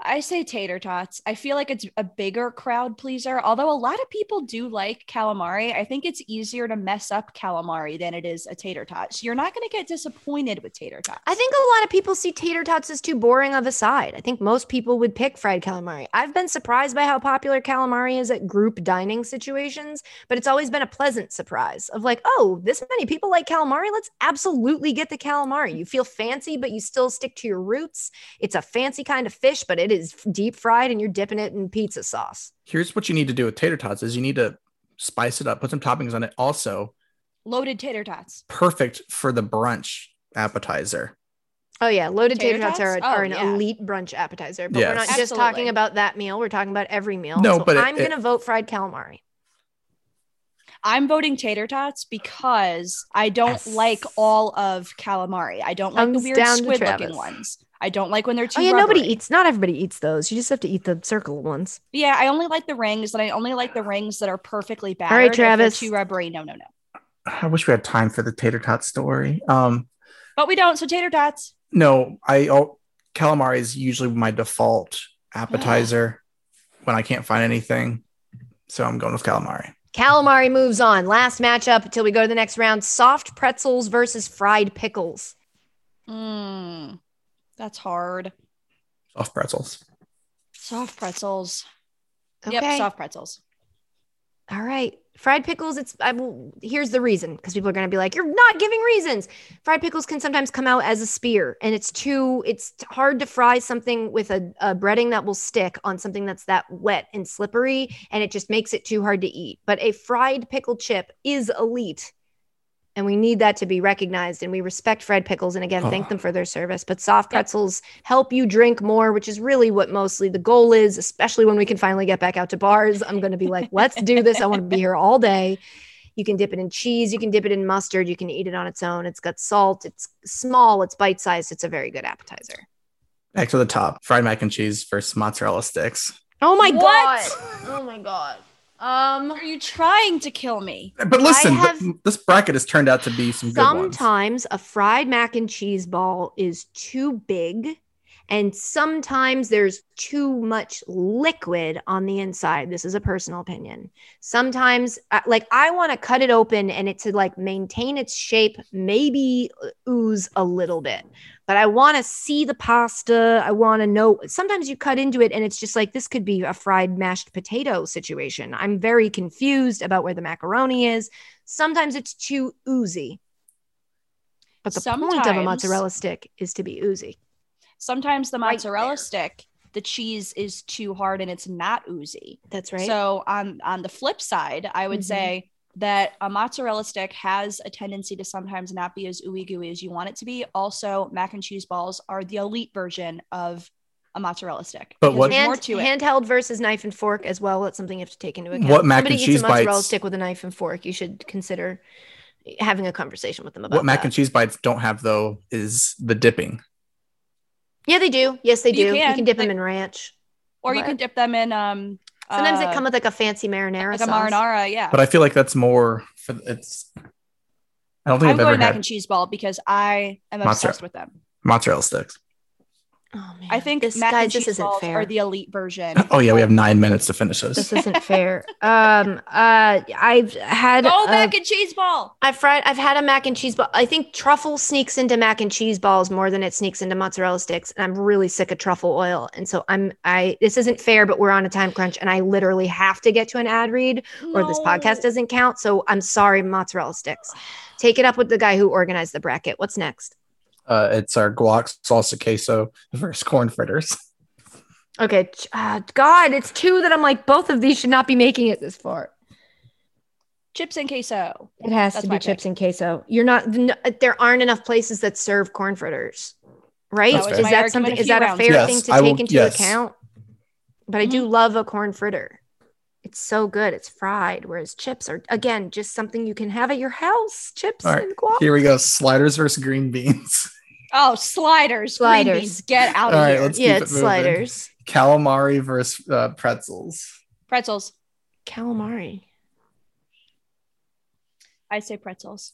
I say tater tots. I feel like it's a bigger crowd pleaser. Although a lot of people do like calamari, I think it's easier to mess up calamari than it is a tater tot. So you're not going to get disappointed with tater tots. I think a lot of people see tater tots as too boring of a side. I think most people would pick fried calamari. I've been surprised by how popular calamari is at group dining situations, but it's always been a pleasant surprise of like, oh, this many people like calamari. Let's absolutely get the calamari. You feel fancy, but you still stick to your roots. It's a fancy kind of fish, but it is deep fried and you're dipping it in pizza sauce. Here's what you need to do with tater tots: is you need to spice it up, put some toppings on it. Also, Loaded tater tots. perfect for the brunch appetizer. Oh yeah, loaded tater, Tater tots are, tots? are Oh, an yeah. elite brunch appetizer. But we're not Yes. just talking about that meal. We're talking about every meal. No, So but I'm it- gonna vote fried calamari. I'm voting tater tots because I don't Yes. like all of calamari. I don't like Thumbs the weird down squid looking ones. I don't like when they're too Oh yeah, nobody eats. Not everybody eats those. You just have to eat the circle ones. Yeah, I only like the rings, and I only like the rings that are perfectly battered. All right, Travis. too rubbery. No, no, no. I wish we had time for the tater tot story. Um, But we don't. So tater tots. no, I oh, calamari is usually my default appetizer when I can't find anything. So I'm going with calamari. Calamari moves on. Last matchup until we go to the next round: soft pretzels versus fried pickles. Mm, that's hard. Soft pretzels. Soft pretzels. Okay. Yep, soft pretzels. All right. Fried pickles, it's I will here's the reason because people are gonna be like, You're not giving reasons. Fried pickles can sometimes come out as a spear, and it's too it's hard to fry something with a, a breading that will stick on something that's that wet and slippery, and it just makes it too hard to eat. But a fried pickle chip is elite. And we need that to be recognized. And we respect fred pickles. And again, oh. thank Oh. them for their service. But soft Yep. pretzels help you drink more, which is really what mostly the goal is, especially when we can finally get back out to bars. I'm going to be like, let's do this. I want to be here all day. You can dip it in cheese. You can dip it in mustard. You can eat it on its own. It's got salt. It's small. It's bite sized. It's a very good appetizer. Back to the top. Fried mac and cheese versus mozzarella sticks. Oh my What? God. Oh my God. Um, Are you trying to kill me? But listen, th- have- this bracket has turned out to be some good ones. sometimes a fried mac and cheese ball is too big and sometimes there's too much liquid on the inside. This is a personal opinion. Sometimes uh, like i want to cut it open and it to like maintain its shape maybe ooze a little bit. But i want to see the pasta. I want to know. Sometimes you cut into it and it's just like this could be a fried mashed potato situation. I'm very confused about where the macaroni is. Sometimes it's too oozy. But the point of a mozzarella stick is to be oozy. Sometimes the mozzarella there. stick, the cheese is too hard and it's not oozy. That's right. So on on the flip side, I would Mhm. say that a mozzarella stick has a tendency to sometimes not be as ooey gooey as you want it to be. Also, mac and cheese balls are the elite version of a mozzarella stick. But because what- there's Hand, more to it? handheld versus knife and fork as well. That's something you have to take into account. What mac Somebody and eats cheese a mozzarella bites- stick with a knife and fork. You should consider having a conversation with them about What mac that. and cheese bites don't have though is the dipping. Yeah, they do. Yes, they do. You You can, can. dip them in ranch. or you can dip them in um Sometimes uh, they come with like a fancy marinara like a marinara, yeah. But I feel like that's more for it's. I don't think I'm I've going ever mac had and cheese ball because I am Mozzarella. obsessed with them. mozzarella sticks. Oh man, I think this mac guys, and this cheese isn't fair. are the elite version. Oh yeah, we have nine minutes to finish this this. isn't fair. Um, uh, I've had Go a- mac and cheese ball. I've fried. I've had a mac and cheese ball. I think truffle sneaks into mac and cheese balls more than it sneaks into mozzarella sticks. And I'm really sick of truffle oil. And so I'm. I. This isn't fair, but we're on a time crunch, and I literally have to get to an ad read, or this podcast doesn't count. So I'm sorry, mozzarella sticks. Take it up with the guy who organized the bracket. What's next? Uh, it's our guac salsa queso versus corn fritters. Okay. Uh, God, it's two that I'm like. Both of these should not be making it this far. chips and queso. It has That's to my be chips and queso. You're not. n- There aren't enough places that serve corn fritters, right? That was Is that something? Is that a fair ago. thing to I take will- into yes. account? But I do love a corn fritter. It's so good. It's fried, whereas chips are again just something you can have at your house. Chips All right, and guac. Here we go. Sliders versus green beans. Oh, sliders. Sliders. Beans. Get out All of right, here. let's- yeah, keep it's it sliders. Calamari versus uh, pretzels. Pretzels. Calamari. I say pretzels.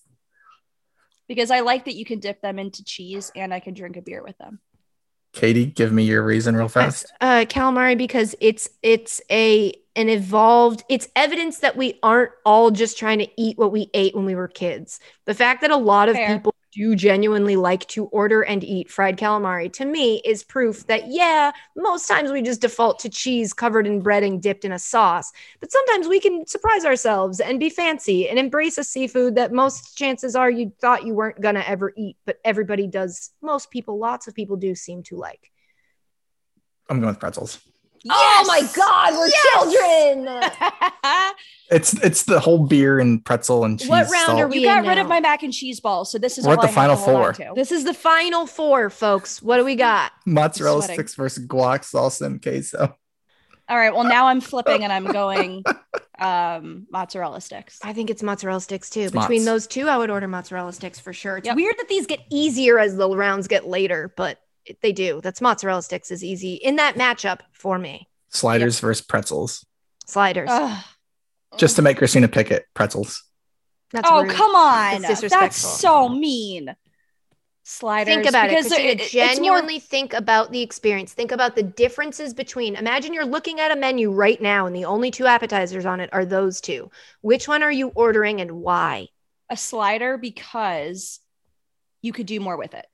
Because I like that you can dip them into cheese and I can drink a beer with them. Katie, give me your reason real fast. uh calamari because it's it's a an evolved it's evidence that we aren't all just trying to eat what we ate when we were kids the fact that a lot of Fair. people do genuinely like to order and eat fried calamari? To me is proof that yeah most times we just default to cheese covered in bread and dipped in a sauce. But sometimes we can surprise ourselves and be fancy and embrace a seafood that most chances are you thought you weren't gonna ever eat but everybody does. Most people lots of people do seem to like. I'm going with pretzels. Oh my God, we're children. It's it's the whole beer and pretzel and cheese. What round salt. are we you got in rid of my mac and cheese balls, so this is We're the I final four. This is the final four, folks. What do we got? Mozzarella sticks versus guac salsa and queso. All right. Well, now I'm flipping and I'm going um, mozzarella sticks. I think it's mozzarella sticks too. It's Between mozz. those two, I would order mozzarella sticks for sure. It's Yep. weird that these get easier as the rounds get later, but it- they do. That's mozzarella sticks is easy in that matchup for me. Sliders versus pretzels. Sliders. Ugh. Just to make Christina pick it, pretzels. That's oh, rude. come on. That's That's, so mean. Sliders. Think about it. because Christina, it- it's more- genuinely think about the experience. Think about the differences between. Imagine you're looking at a menu right now, and the only two appetizers on it are those two. Which one are you ordering, and why? a slider because you could do more with it.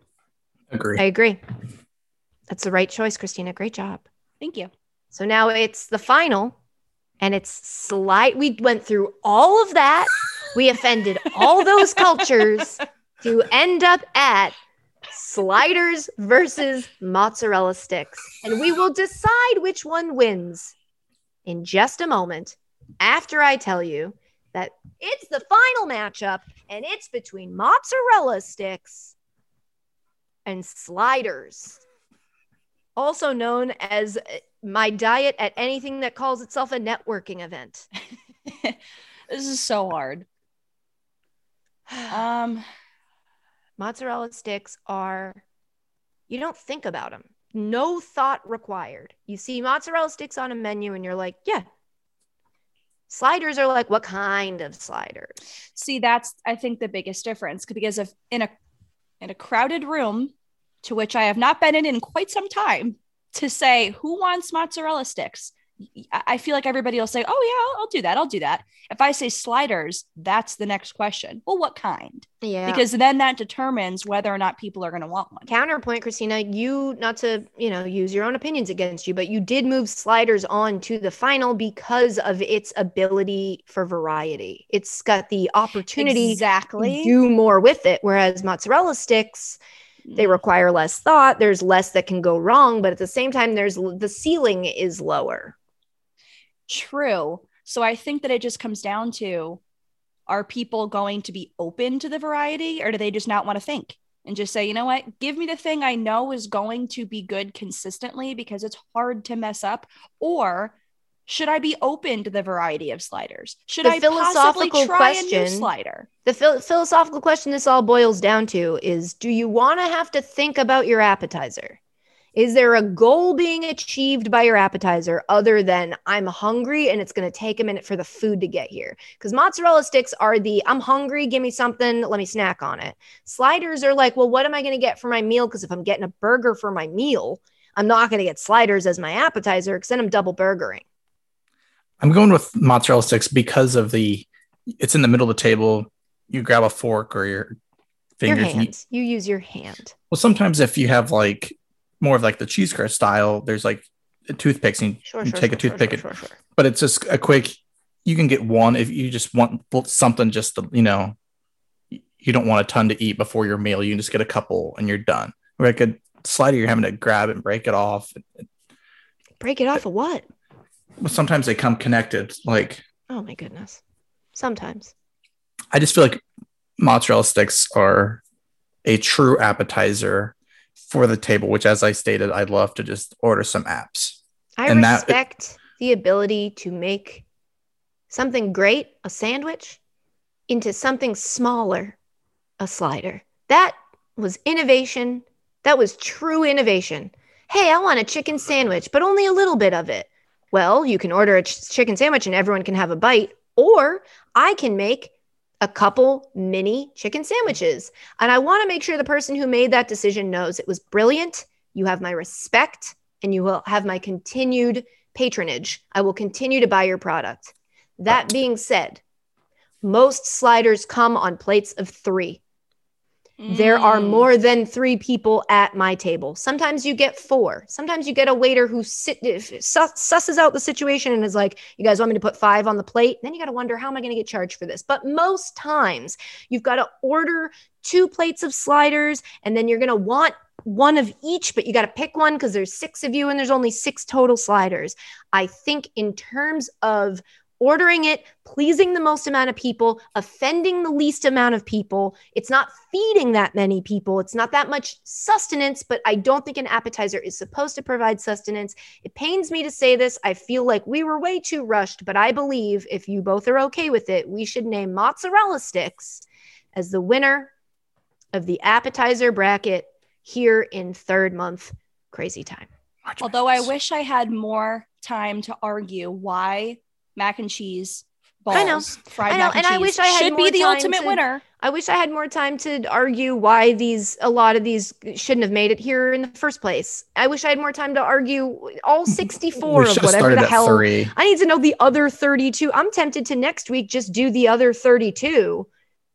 Agree. I agree. That's the right choice, Christina. Great job. Thank you. So now it's the final, and it's slide. We went through all of that. We offended all those cultures to end up at sliders versus mozzarella sticks. And we will decide which one wins in just a moment after I tell you that it's the final matchup and it's between mozzarella sticks and sliders. Also known as uh, my diet at anything that calls itself a networking event. this is so hard. Um, mozzarella sticks are you don't think about them no thought required you see mozzarella sticks on a menu and you're like yeah sliders are like what kind of sliders see, that's I think the biggest difference because if in a in a crowded room to which I have not been in in quite some time to say who wants mozzarella sticks, I I feel like everybody will say, "Oh yeah, I'll, I'll do that. I'll do that." If I say sliders, that's the next question. Well, what kind? Yeah. Because then that determines whether or not people are going to want one. counterpoint christina you not to you know use your own opinions against you but you did move sliders on to the final because of its ability for variety it's got the opportunity exactly. to do more with it whereas mozzarella sticks they Mm. require less thought there's less that can go wrong but at the same time there's the ceiling is lower True. So I think that it just comes down to are people going to be open to the variety or do they just not want to think and just say, you know what, give me the thing I know is going to be good consistently because it's hard to mess up? Or should I be open to the variety of sliders? Should The I possibly philosophical try a new question- slider? the phil- philosophical question this all boils down to is do you want to have to think about your appetizer is there a goal being achieved by your appetizer other than i'm hungry and it's going to take a minute for the food to get here because mozzarella sticks are the i'm hungry give me something let me snack on it. Sliders are like well what am i going to get for my meal? Because if i'm getting a burger for my meal i'm not going to get sliders as my appetizer because then i'm double burgering. I'm going with mozzarella sticks because of the it's in the middle of the table. You grab a fork or your your fingers. and you- hands. You use your hand. Well, sometimes if you have like more of like the cheese curd style, there's like toothpicks and sure you sure take sure, a toothpick, sure, and- sure, sure. but it's just a quick. You can get one if you just want something just to, you know, you don't want a ton to eat before your meal. You can just get a couple and you're done. Or like a slider, you're having to grab and break it off. break it off of what sometimes they come connected. Like Oh my goodness. Sometimes. I just feel like mozzarella sticks are a true appetizer for the table, which, as I stated, I'd love to just order some apps. I And that- respect the ability to make something great, a sandwich, into something smaller, a slider. That was innovation. That was true innovation. Hey, I want a chicken sandwich, but only a little bit of it. Well, you can order a ch- chicken sandwich and everyone can have a bite, or I can make a couple mini chicken sandwiches. And I want to make sure the person who made that decision knows it was brilliant. You have my respect and you will have my continued patronage. I will continue to buy your product. That being said, most sliders come on plates of three. There are Mm. more than three people at my table. Sometimes you get four. Sometimes you get a waiter who sit, sus, susses out the situation and is like, "You guys want me to put five on the plate?" Then you got to wonder, "How am I going to get charged for this?" But most times, you've got to order two plates of sliders, and then you're going to want one of each, but you got to pick one because there's six of you and there's only six total sliders. I think in terms of ordering it, pleasing the most amount of people, offending the least amount of people. It's not feeding that many people. It's not that much sustenance, but I don't think an appetizer is supposed to provide sustenance. It pains me to say this. I feel like we were way too rushed, but I believe if you both are okay with it, we should name mozzarella sticks as the winner of the appetizer bracket here in third month crazy time. Although I wish I had more time to argue why mac and cheese balls, I know. fried I know, mac and, and I wish I had should be more the time ultimate to- winner. I wish I had more time to argue why these a lot of these shouldn't have made it here in the first place. I wish I had more time to argue all 64 we of whatever the hell. three. I need to know the other 32. I'm tempted to next week just do the other 32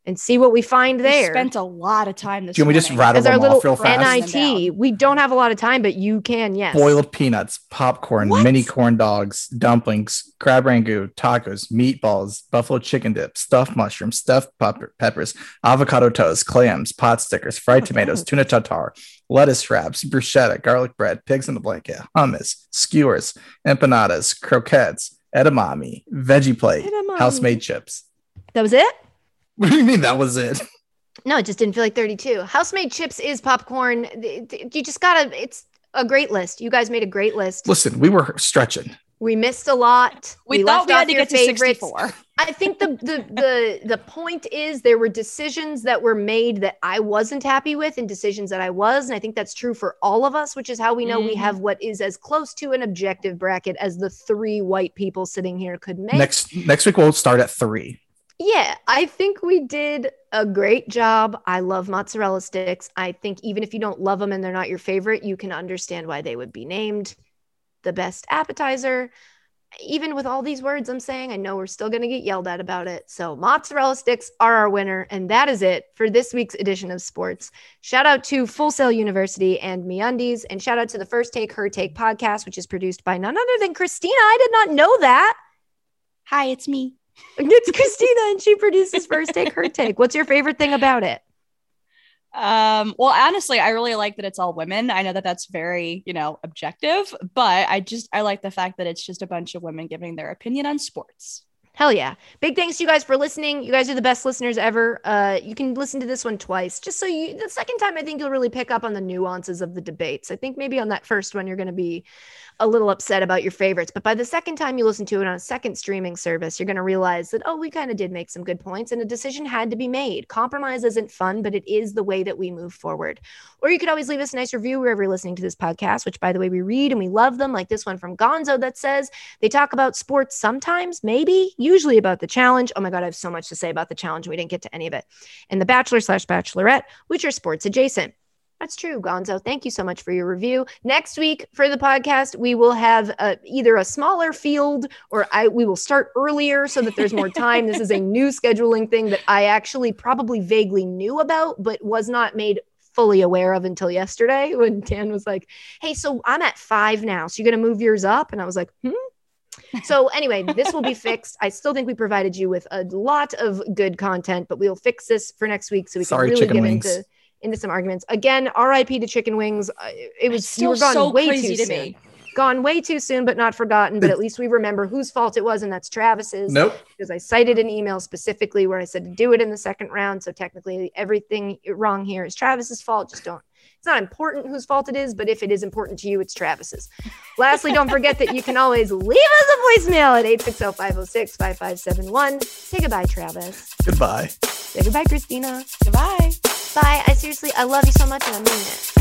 and see what we find We there. spent a lot of time this Can we just morning. rattle As our little off real fast? NIT, we don't have a lot of time, but you can, yes. Boiled peanuts, popcorn, What? mini corn dogs, dumplings, crab rangoon, tacos, meatballs, buffalo chicken dip, stuffed mushrooms, stuffed pepper- peppers, avocado toast, clams, pot stickers, fried Oh, tomatoes, God. tuna tartare, lettuce wraps, bruschetta, garlic bread, pigs in a blanket, hummus, skewers, empanadas, croquettes, edamame, veggie plate, Edamame. house-made chips. That was it? What do you mean that was it? No, it just didn't feel like 32. House-made chips is popcorn. Th- th- You just gotta, it's a great list. You guys made a great list. Listen, we were stretching. We missed a lot. We, thought left we had to your get to 64. I think the, the the the point is there were decisions that were made that I wasn't happy with and decisions that I was. And I think that's true for all of us, which is how we know we Mhm. have what is as close to an objective bracket as the three white people sitting here could make. Next next week we'll start at three. Yeah, I think we did a great job. I love mozzarella sticks. I think even if you don't love them and they're not your favorite, you can understand why they would be named the best appetizer. even with all these words I'm saying, I know we're still going to get yelled at about it. So, mozzarella sticks are our winner. And that is it for this week's edition of sports. Shout out to Full Sail University and MeUndies. And shout out to the First Take Her Take podcast, which is produced by none other than Christina. I did not know that. Hi, it's me. It's Christina, and she produces First Take Her Take. What's your favorite thing about it? Um, well, honestly, I really like that it's all women. I know that that's very, you know, objective, but I just I like the fact that it's just a bunch of women giving their opinion on sports. Hell yeah. Big thanks to you guys for listening. You guys are the best listeners ever. Uh, you can listen to this one twice, just so you, the second time, I think you'll really pick up on the nuances of the debates. I think maybe on that first one, you're going to be a little upset about your favorites. But by the second time you listen to it on a second streaming service, you're going to realize that, oh, we kind of did make some good points and a decision had to be made. Compromise isn't fun, but it is the way that we move forward. Or you could always leave us a nice review wherever you're listening to this podcast, which, by the way, we read and we love them, like this one from Gonzo that says they talk about sports sometimes, maybe, usually about the challenge. Oh my God, I have so much to say about the challenge. We didn't get to any of it. And the Bachelor slash Bachelorette, which are sports adjacent. That's true, Gonzo. Thank you so much for your review. Next week for the podcast, we will have uh, either a smaller field or I we will start earlier so that there's more time. this is a new scheduling thing that I actually probably vaguely knew about, but was not made fully aware of until yesterday when Dan was like, "Hey, so I'm at five now, so you're gonna move yours up?" And I was like, "Hmm." So anyway, this will be fixed. I still think we provided you with a lot of good content, but we'll fix this for next week so we Sorry, can really get wings. into into some arguments. Again, RIP to chicken wings. Uh, It was It's you were gone so way crazy too to soon. me. Gone way too soon, but not forgotten. But at least we remember whose fault it was, and that's Travis's. Nope. Because I cited an email specifically where I said to do it in the second round. So technically, everything wrong here is Travis's fault. Just don't. It's not important whose fault it is, but if it is important to you, it's Travis's. Lastly, don't forget that you can always leave us a voicemail at 860 506 5571. Say goodbye, Travis. Goodbye. Say goodbye, Christina. Goodbye. Bye. I seriously, I love you so much and I mean it.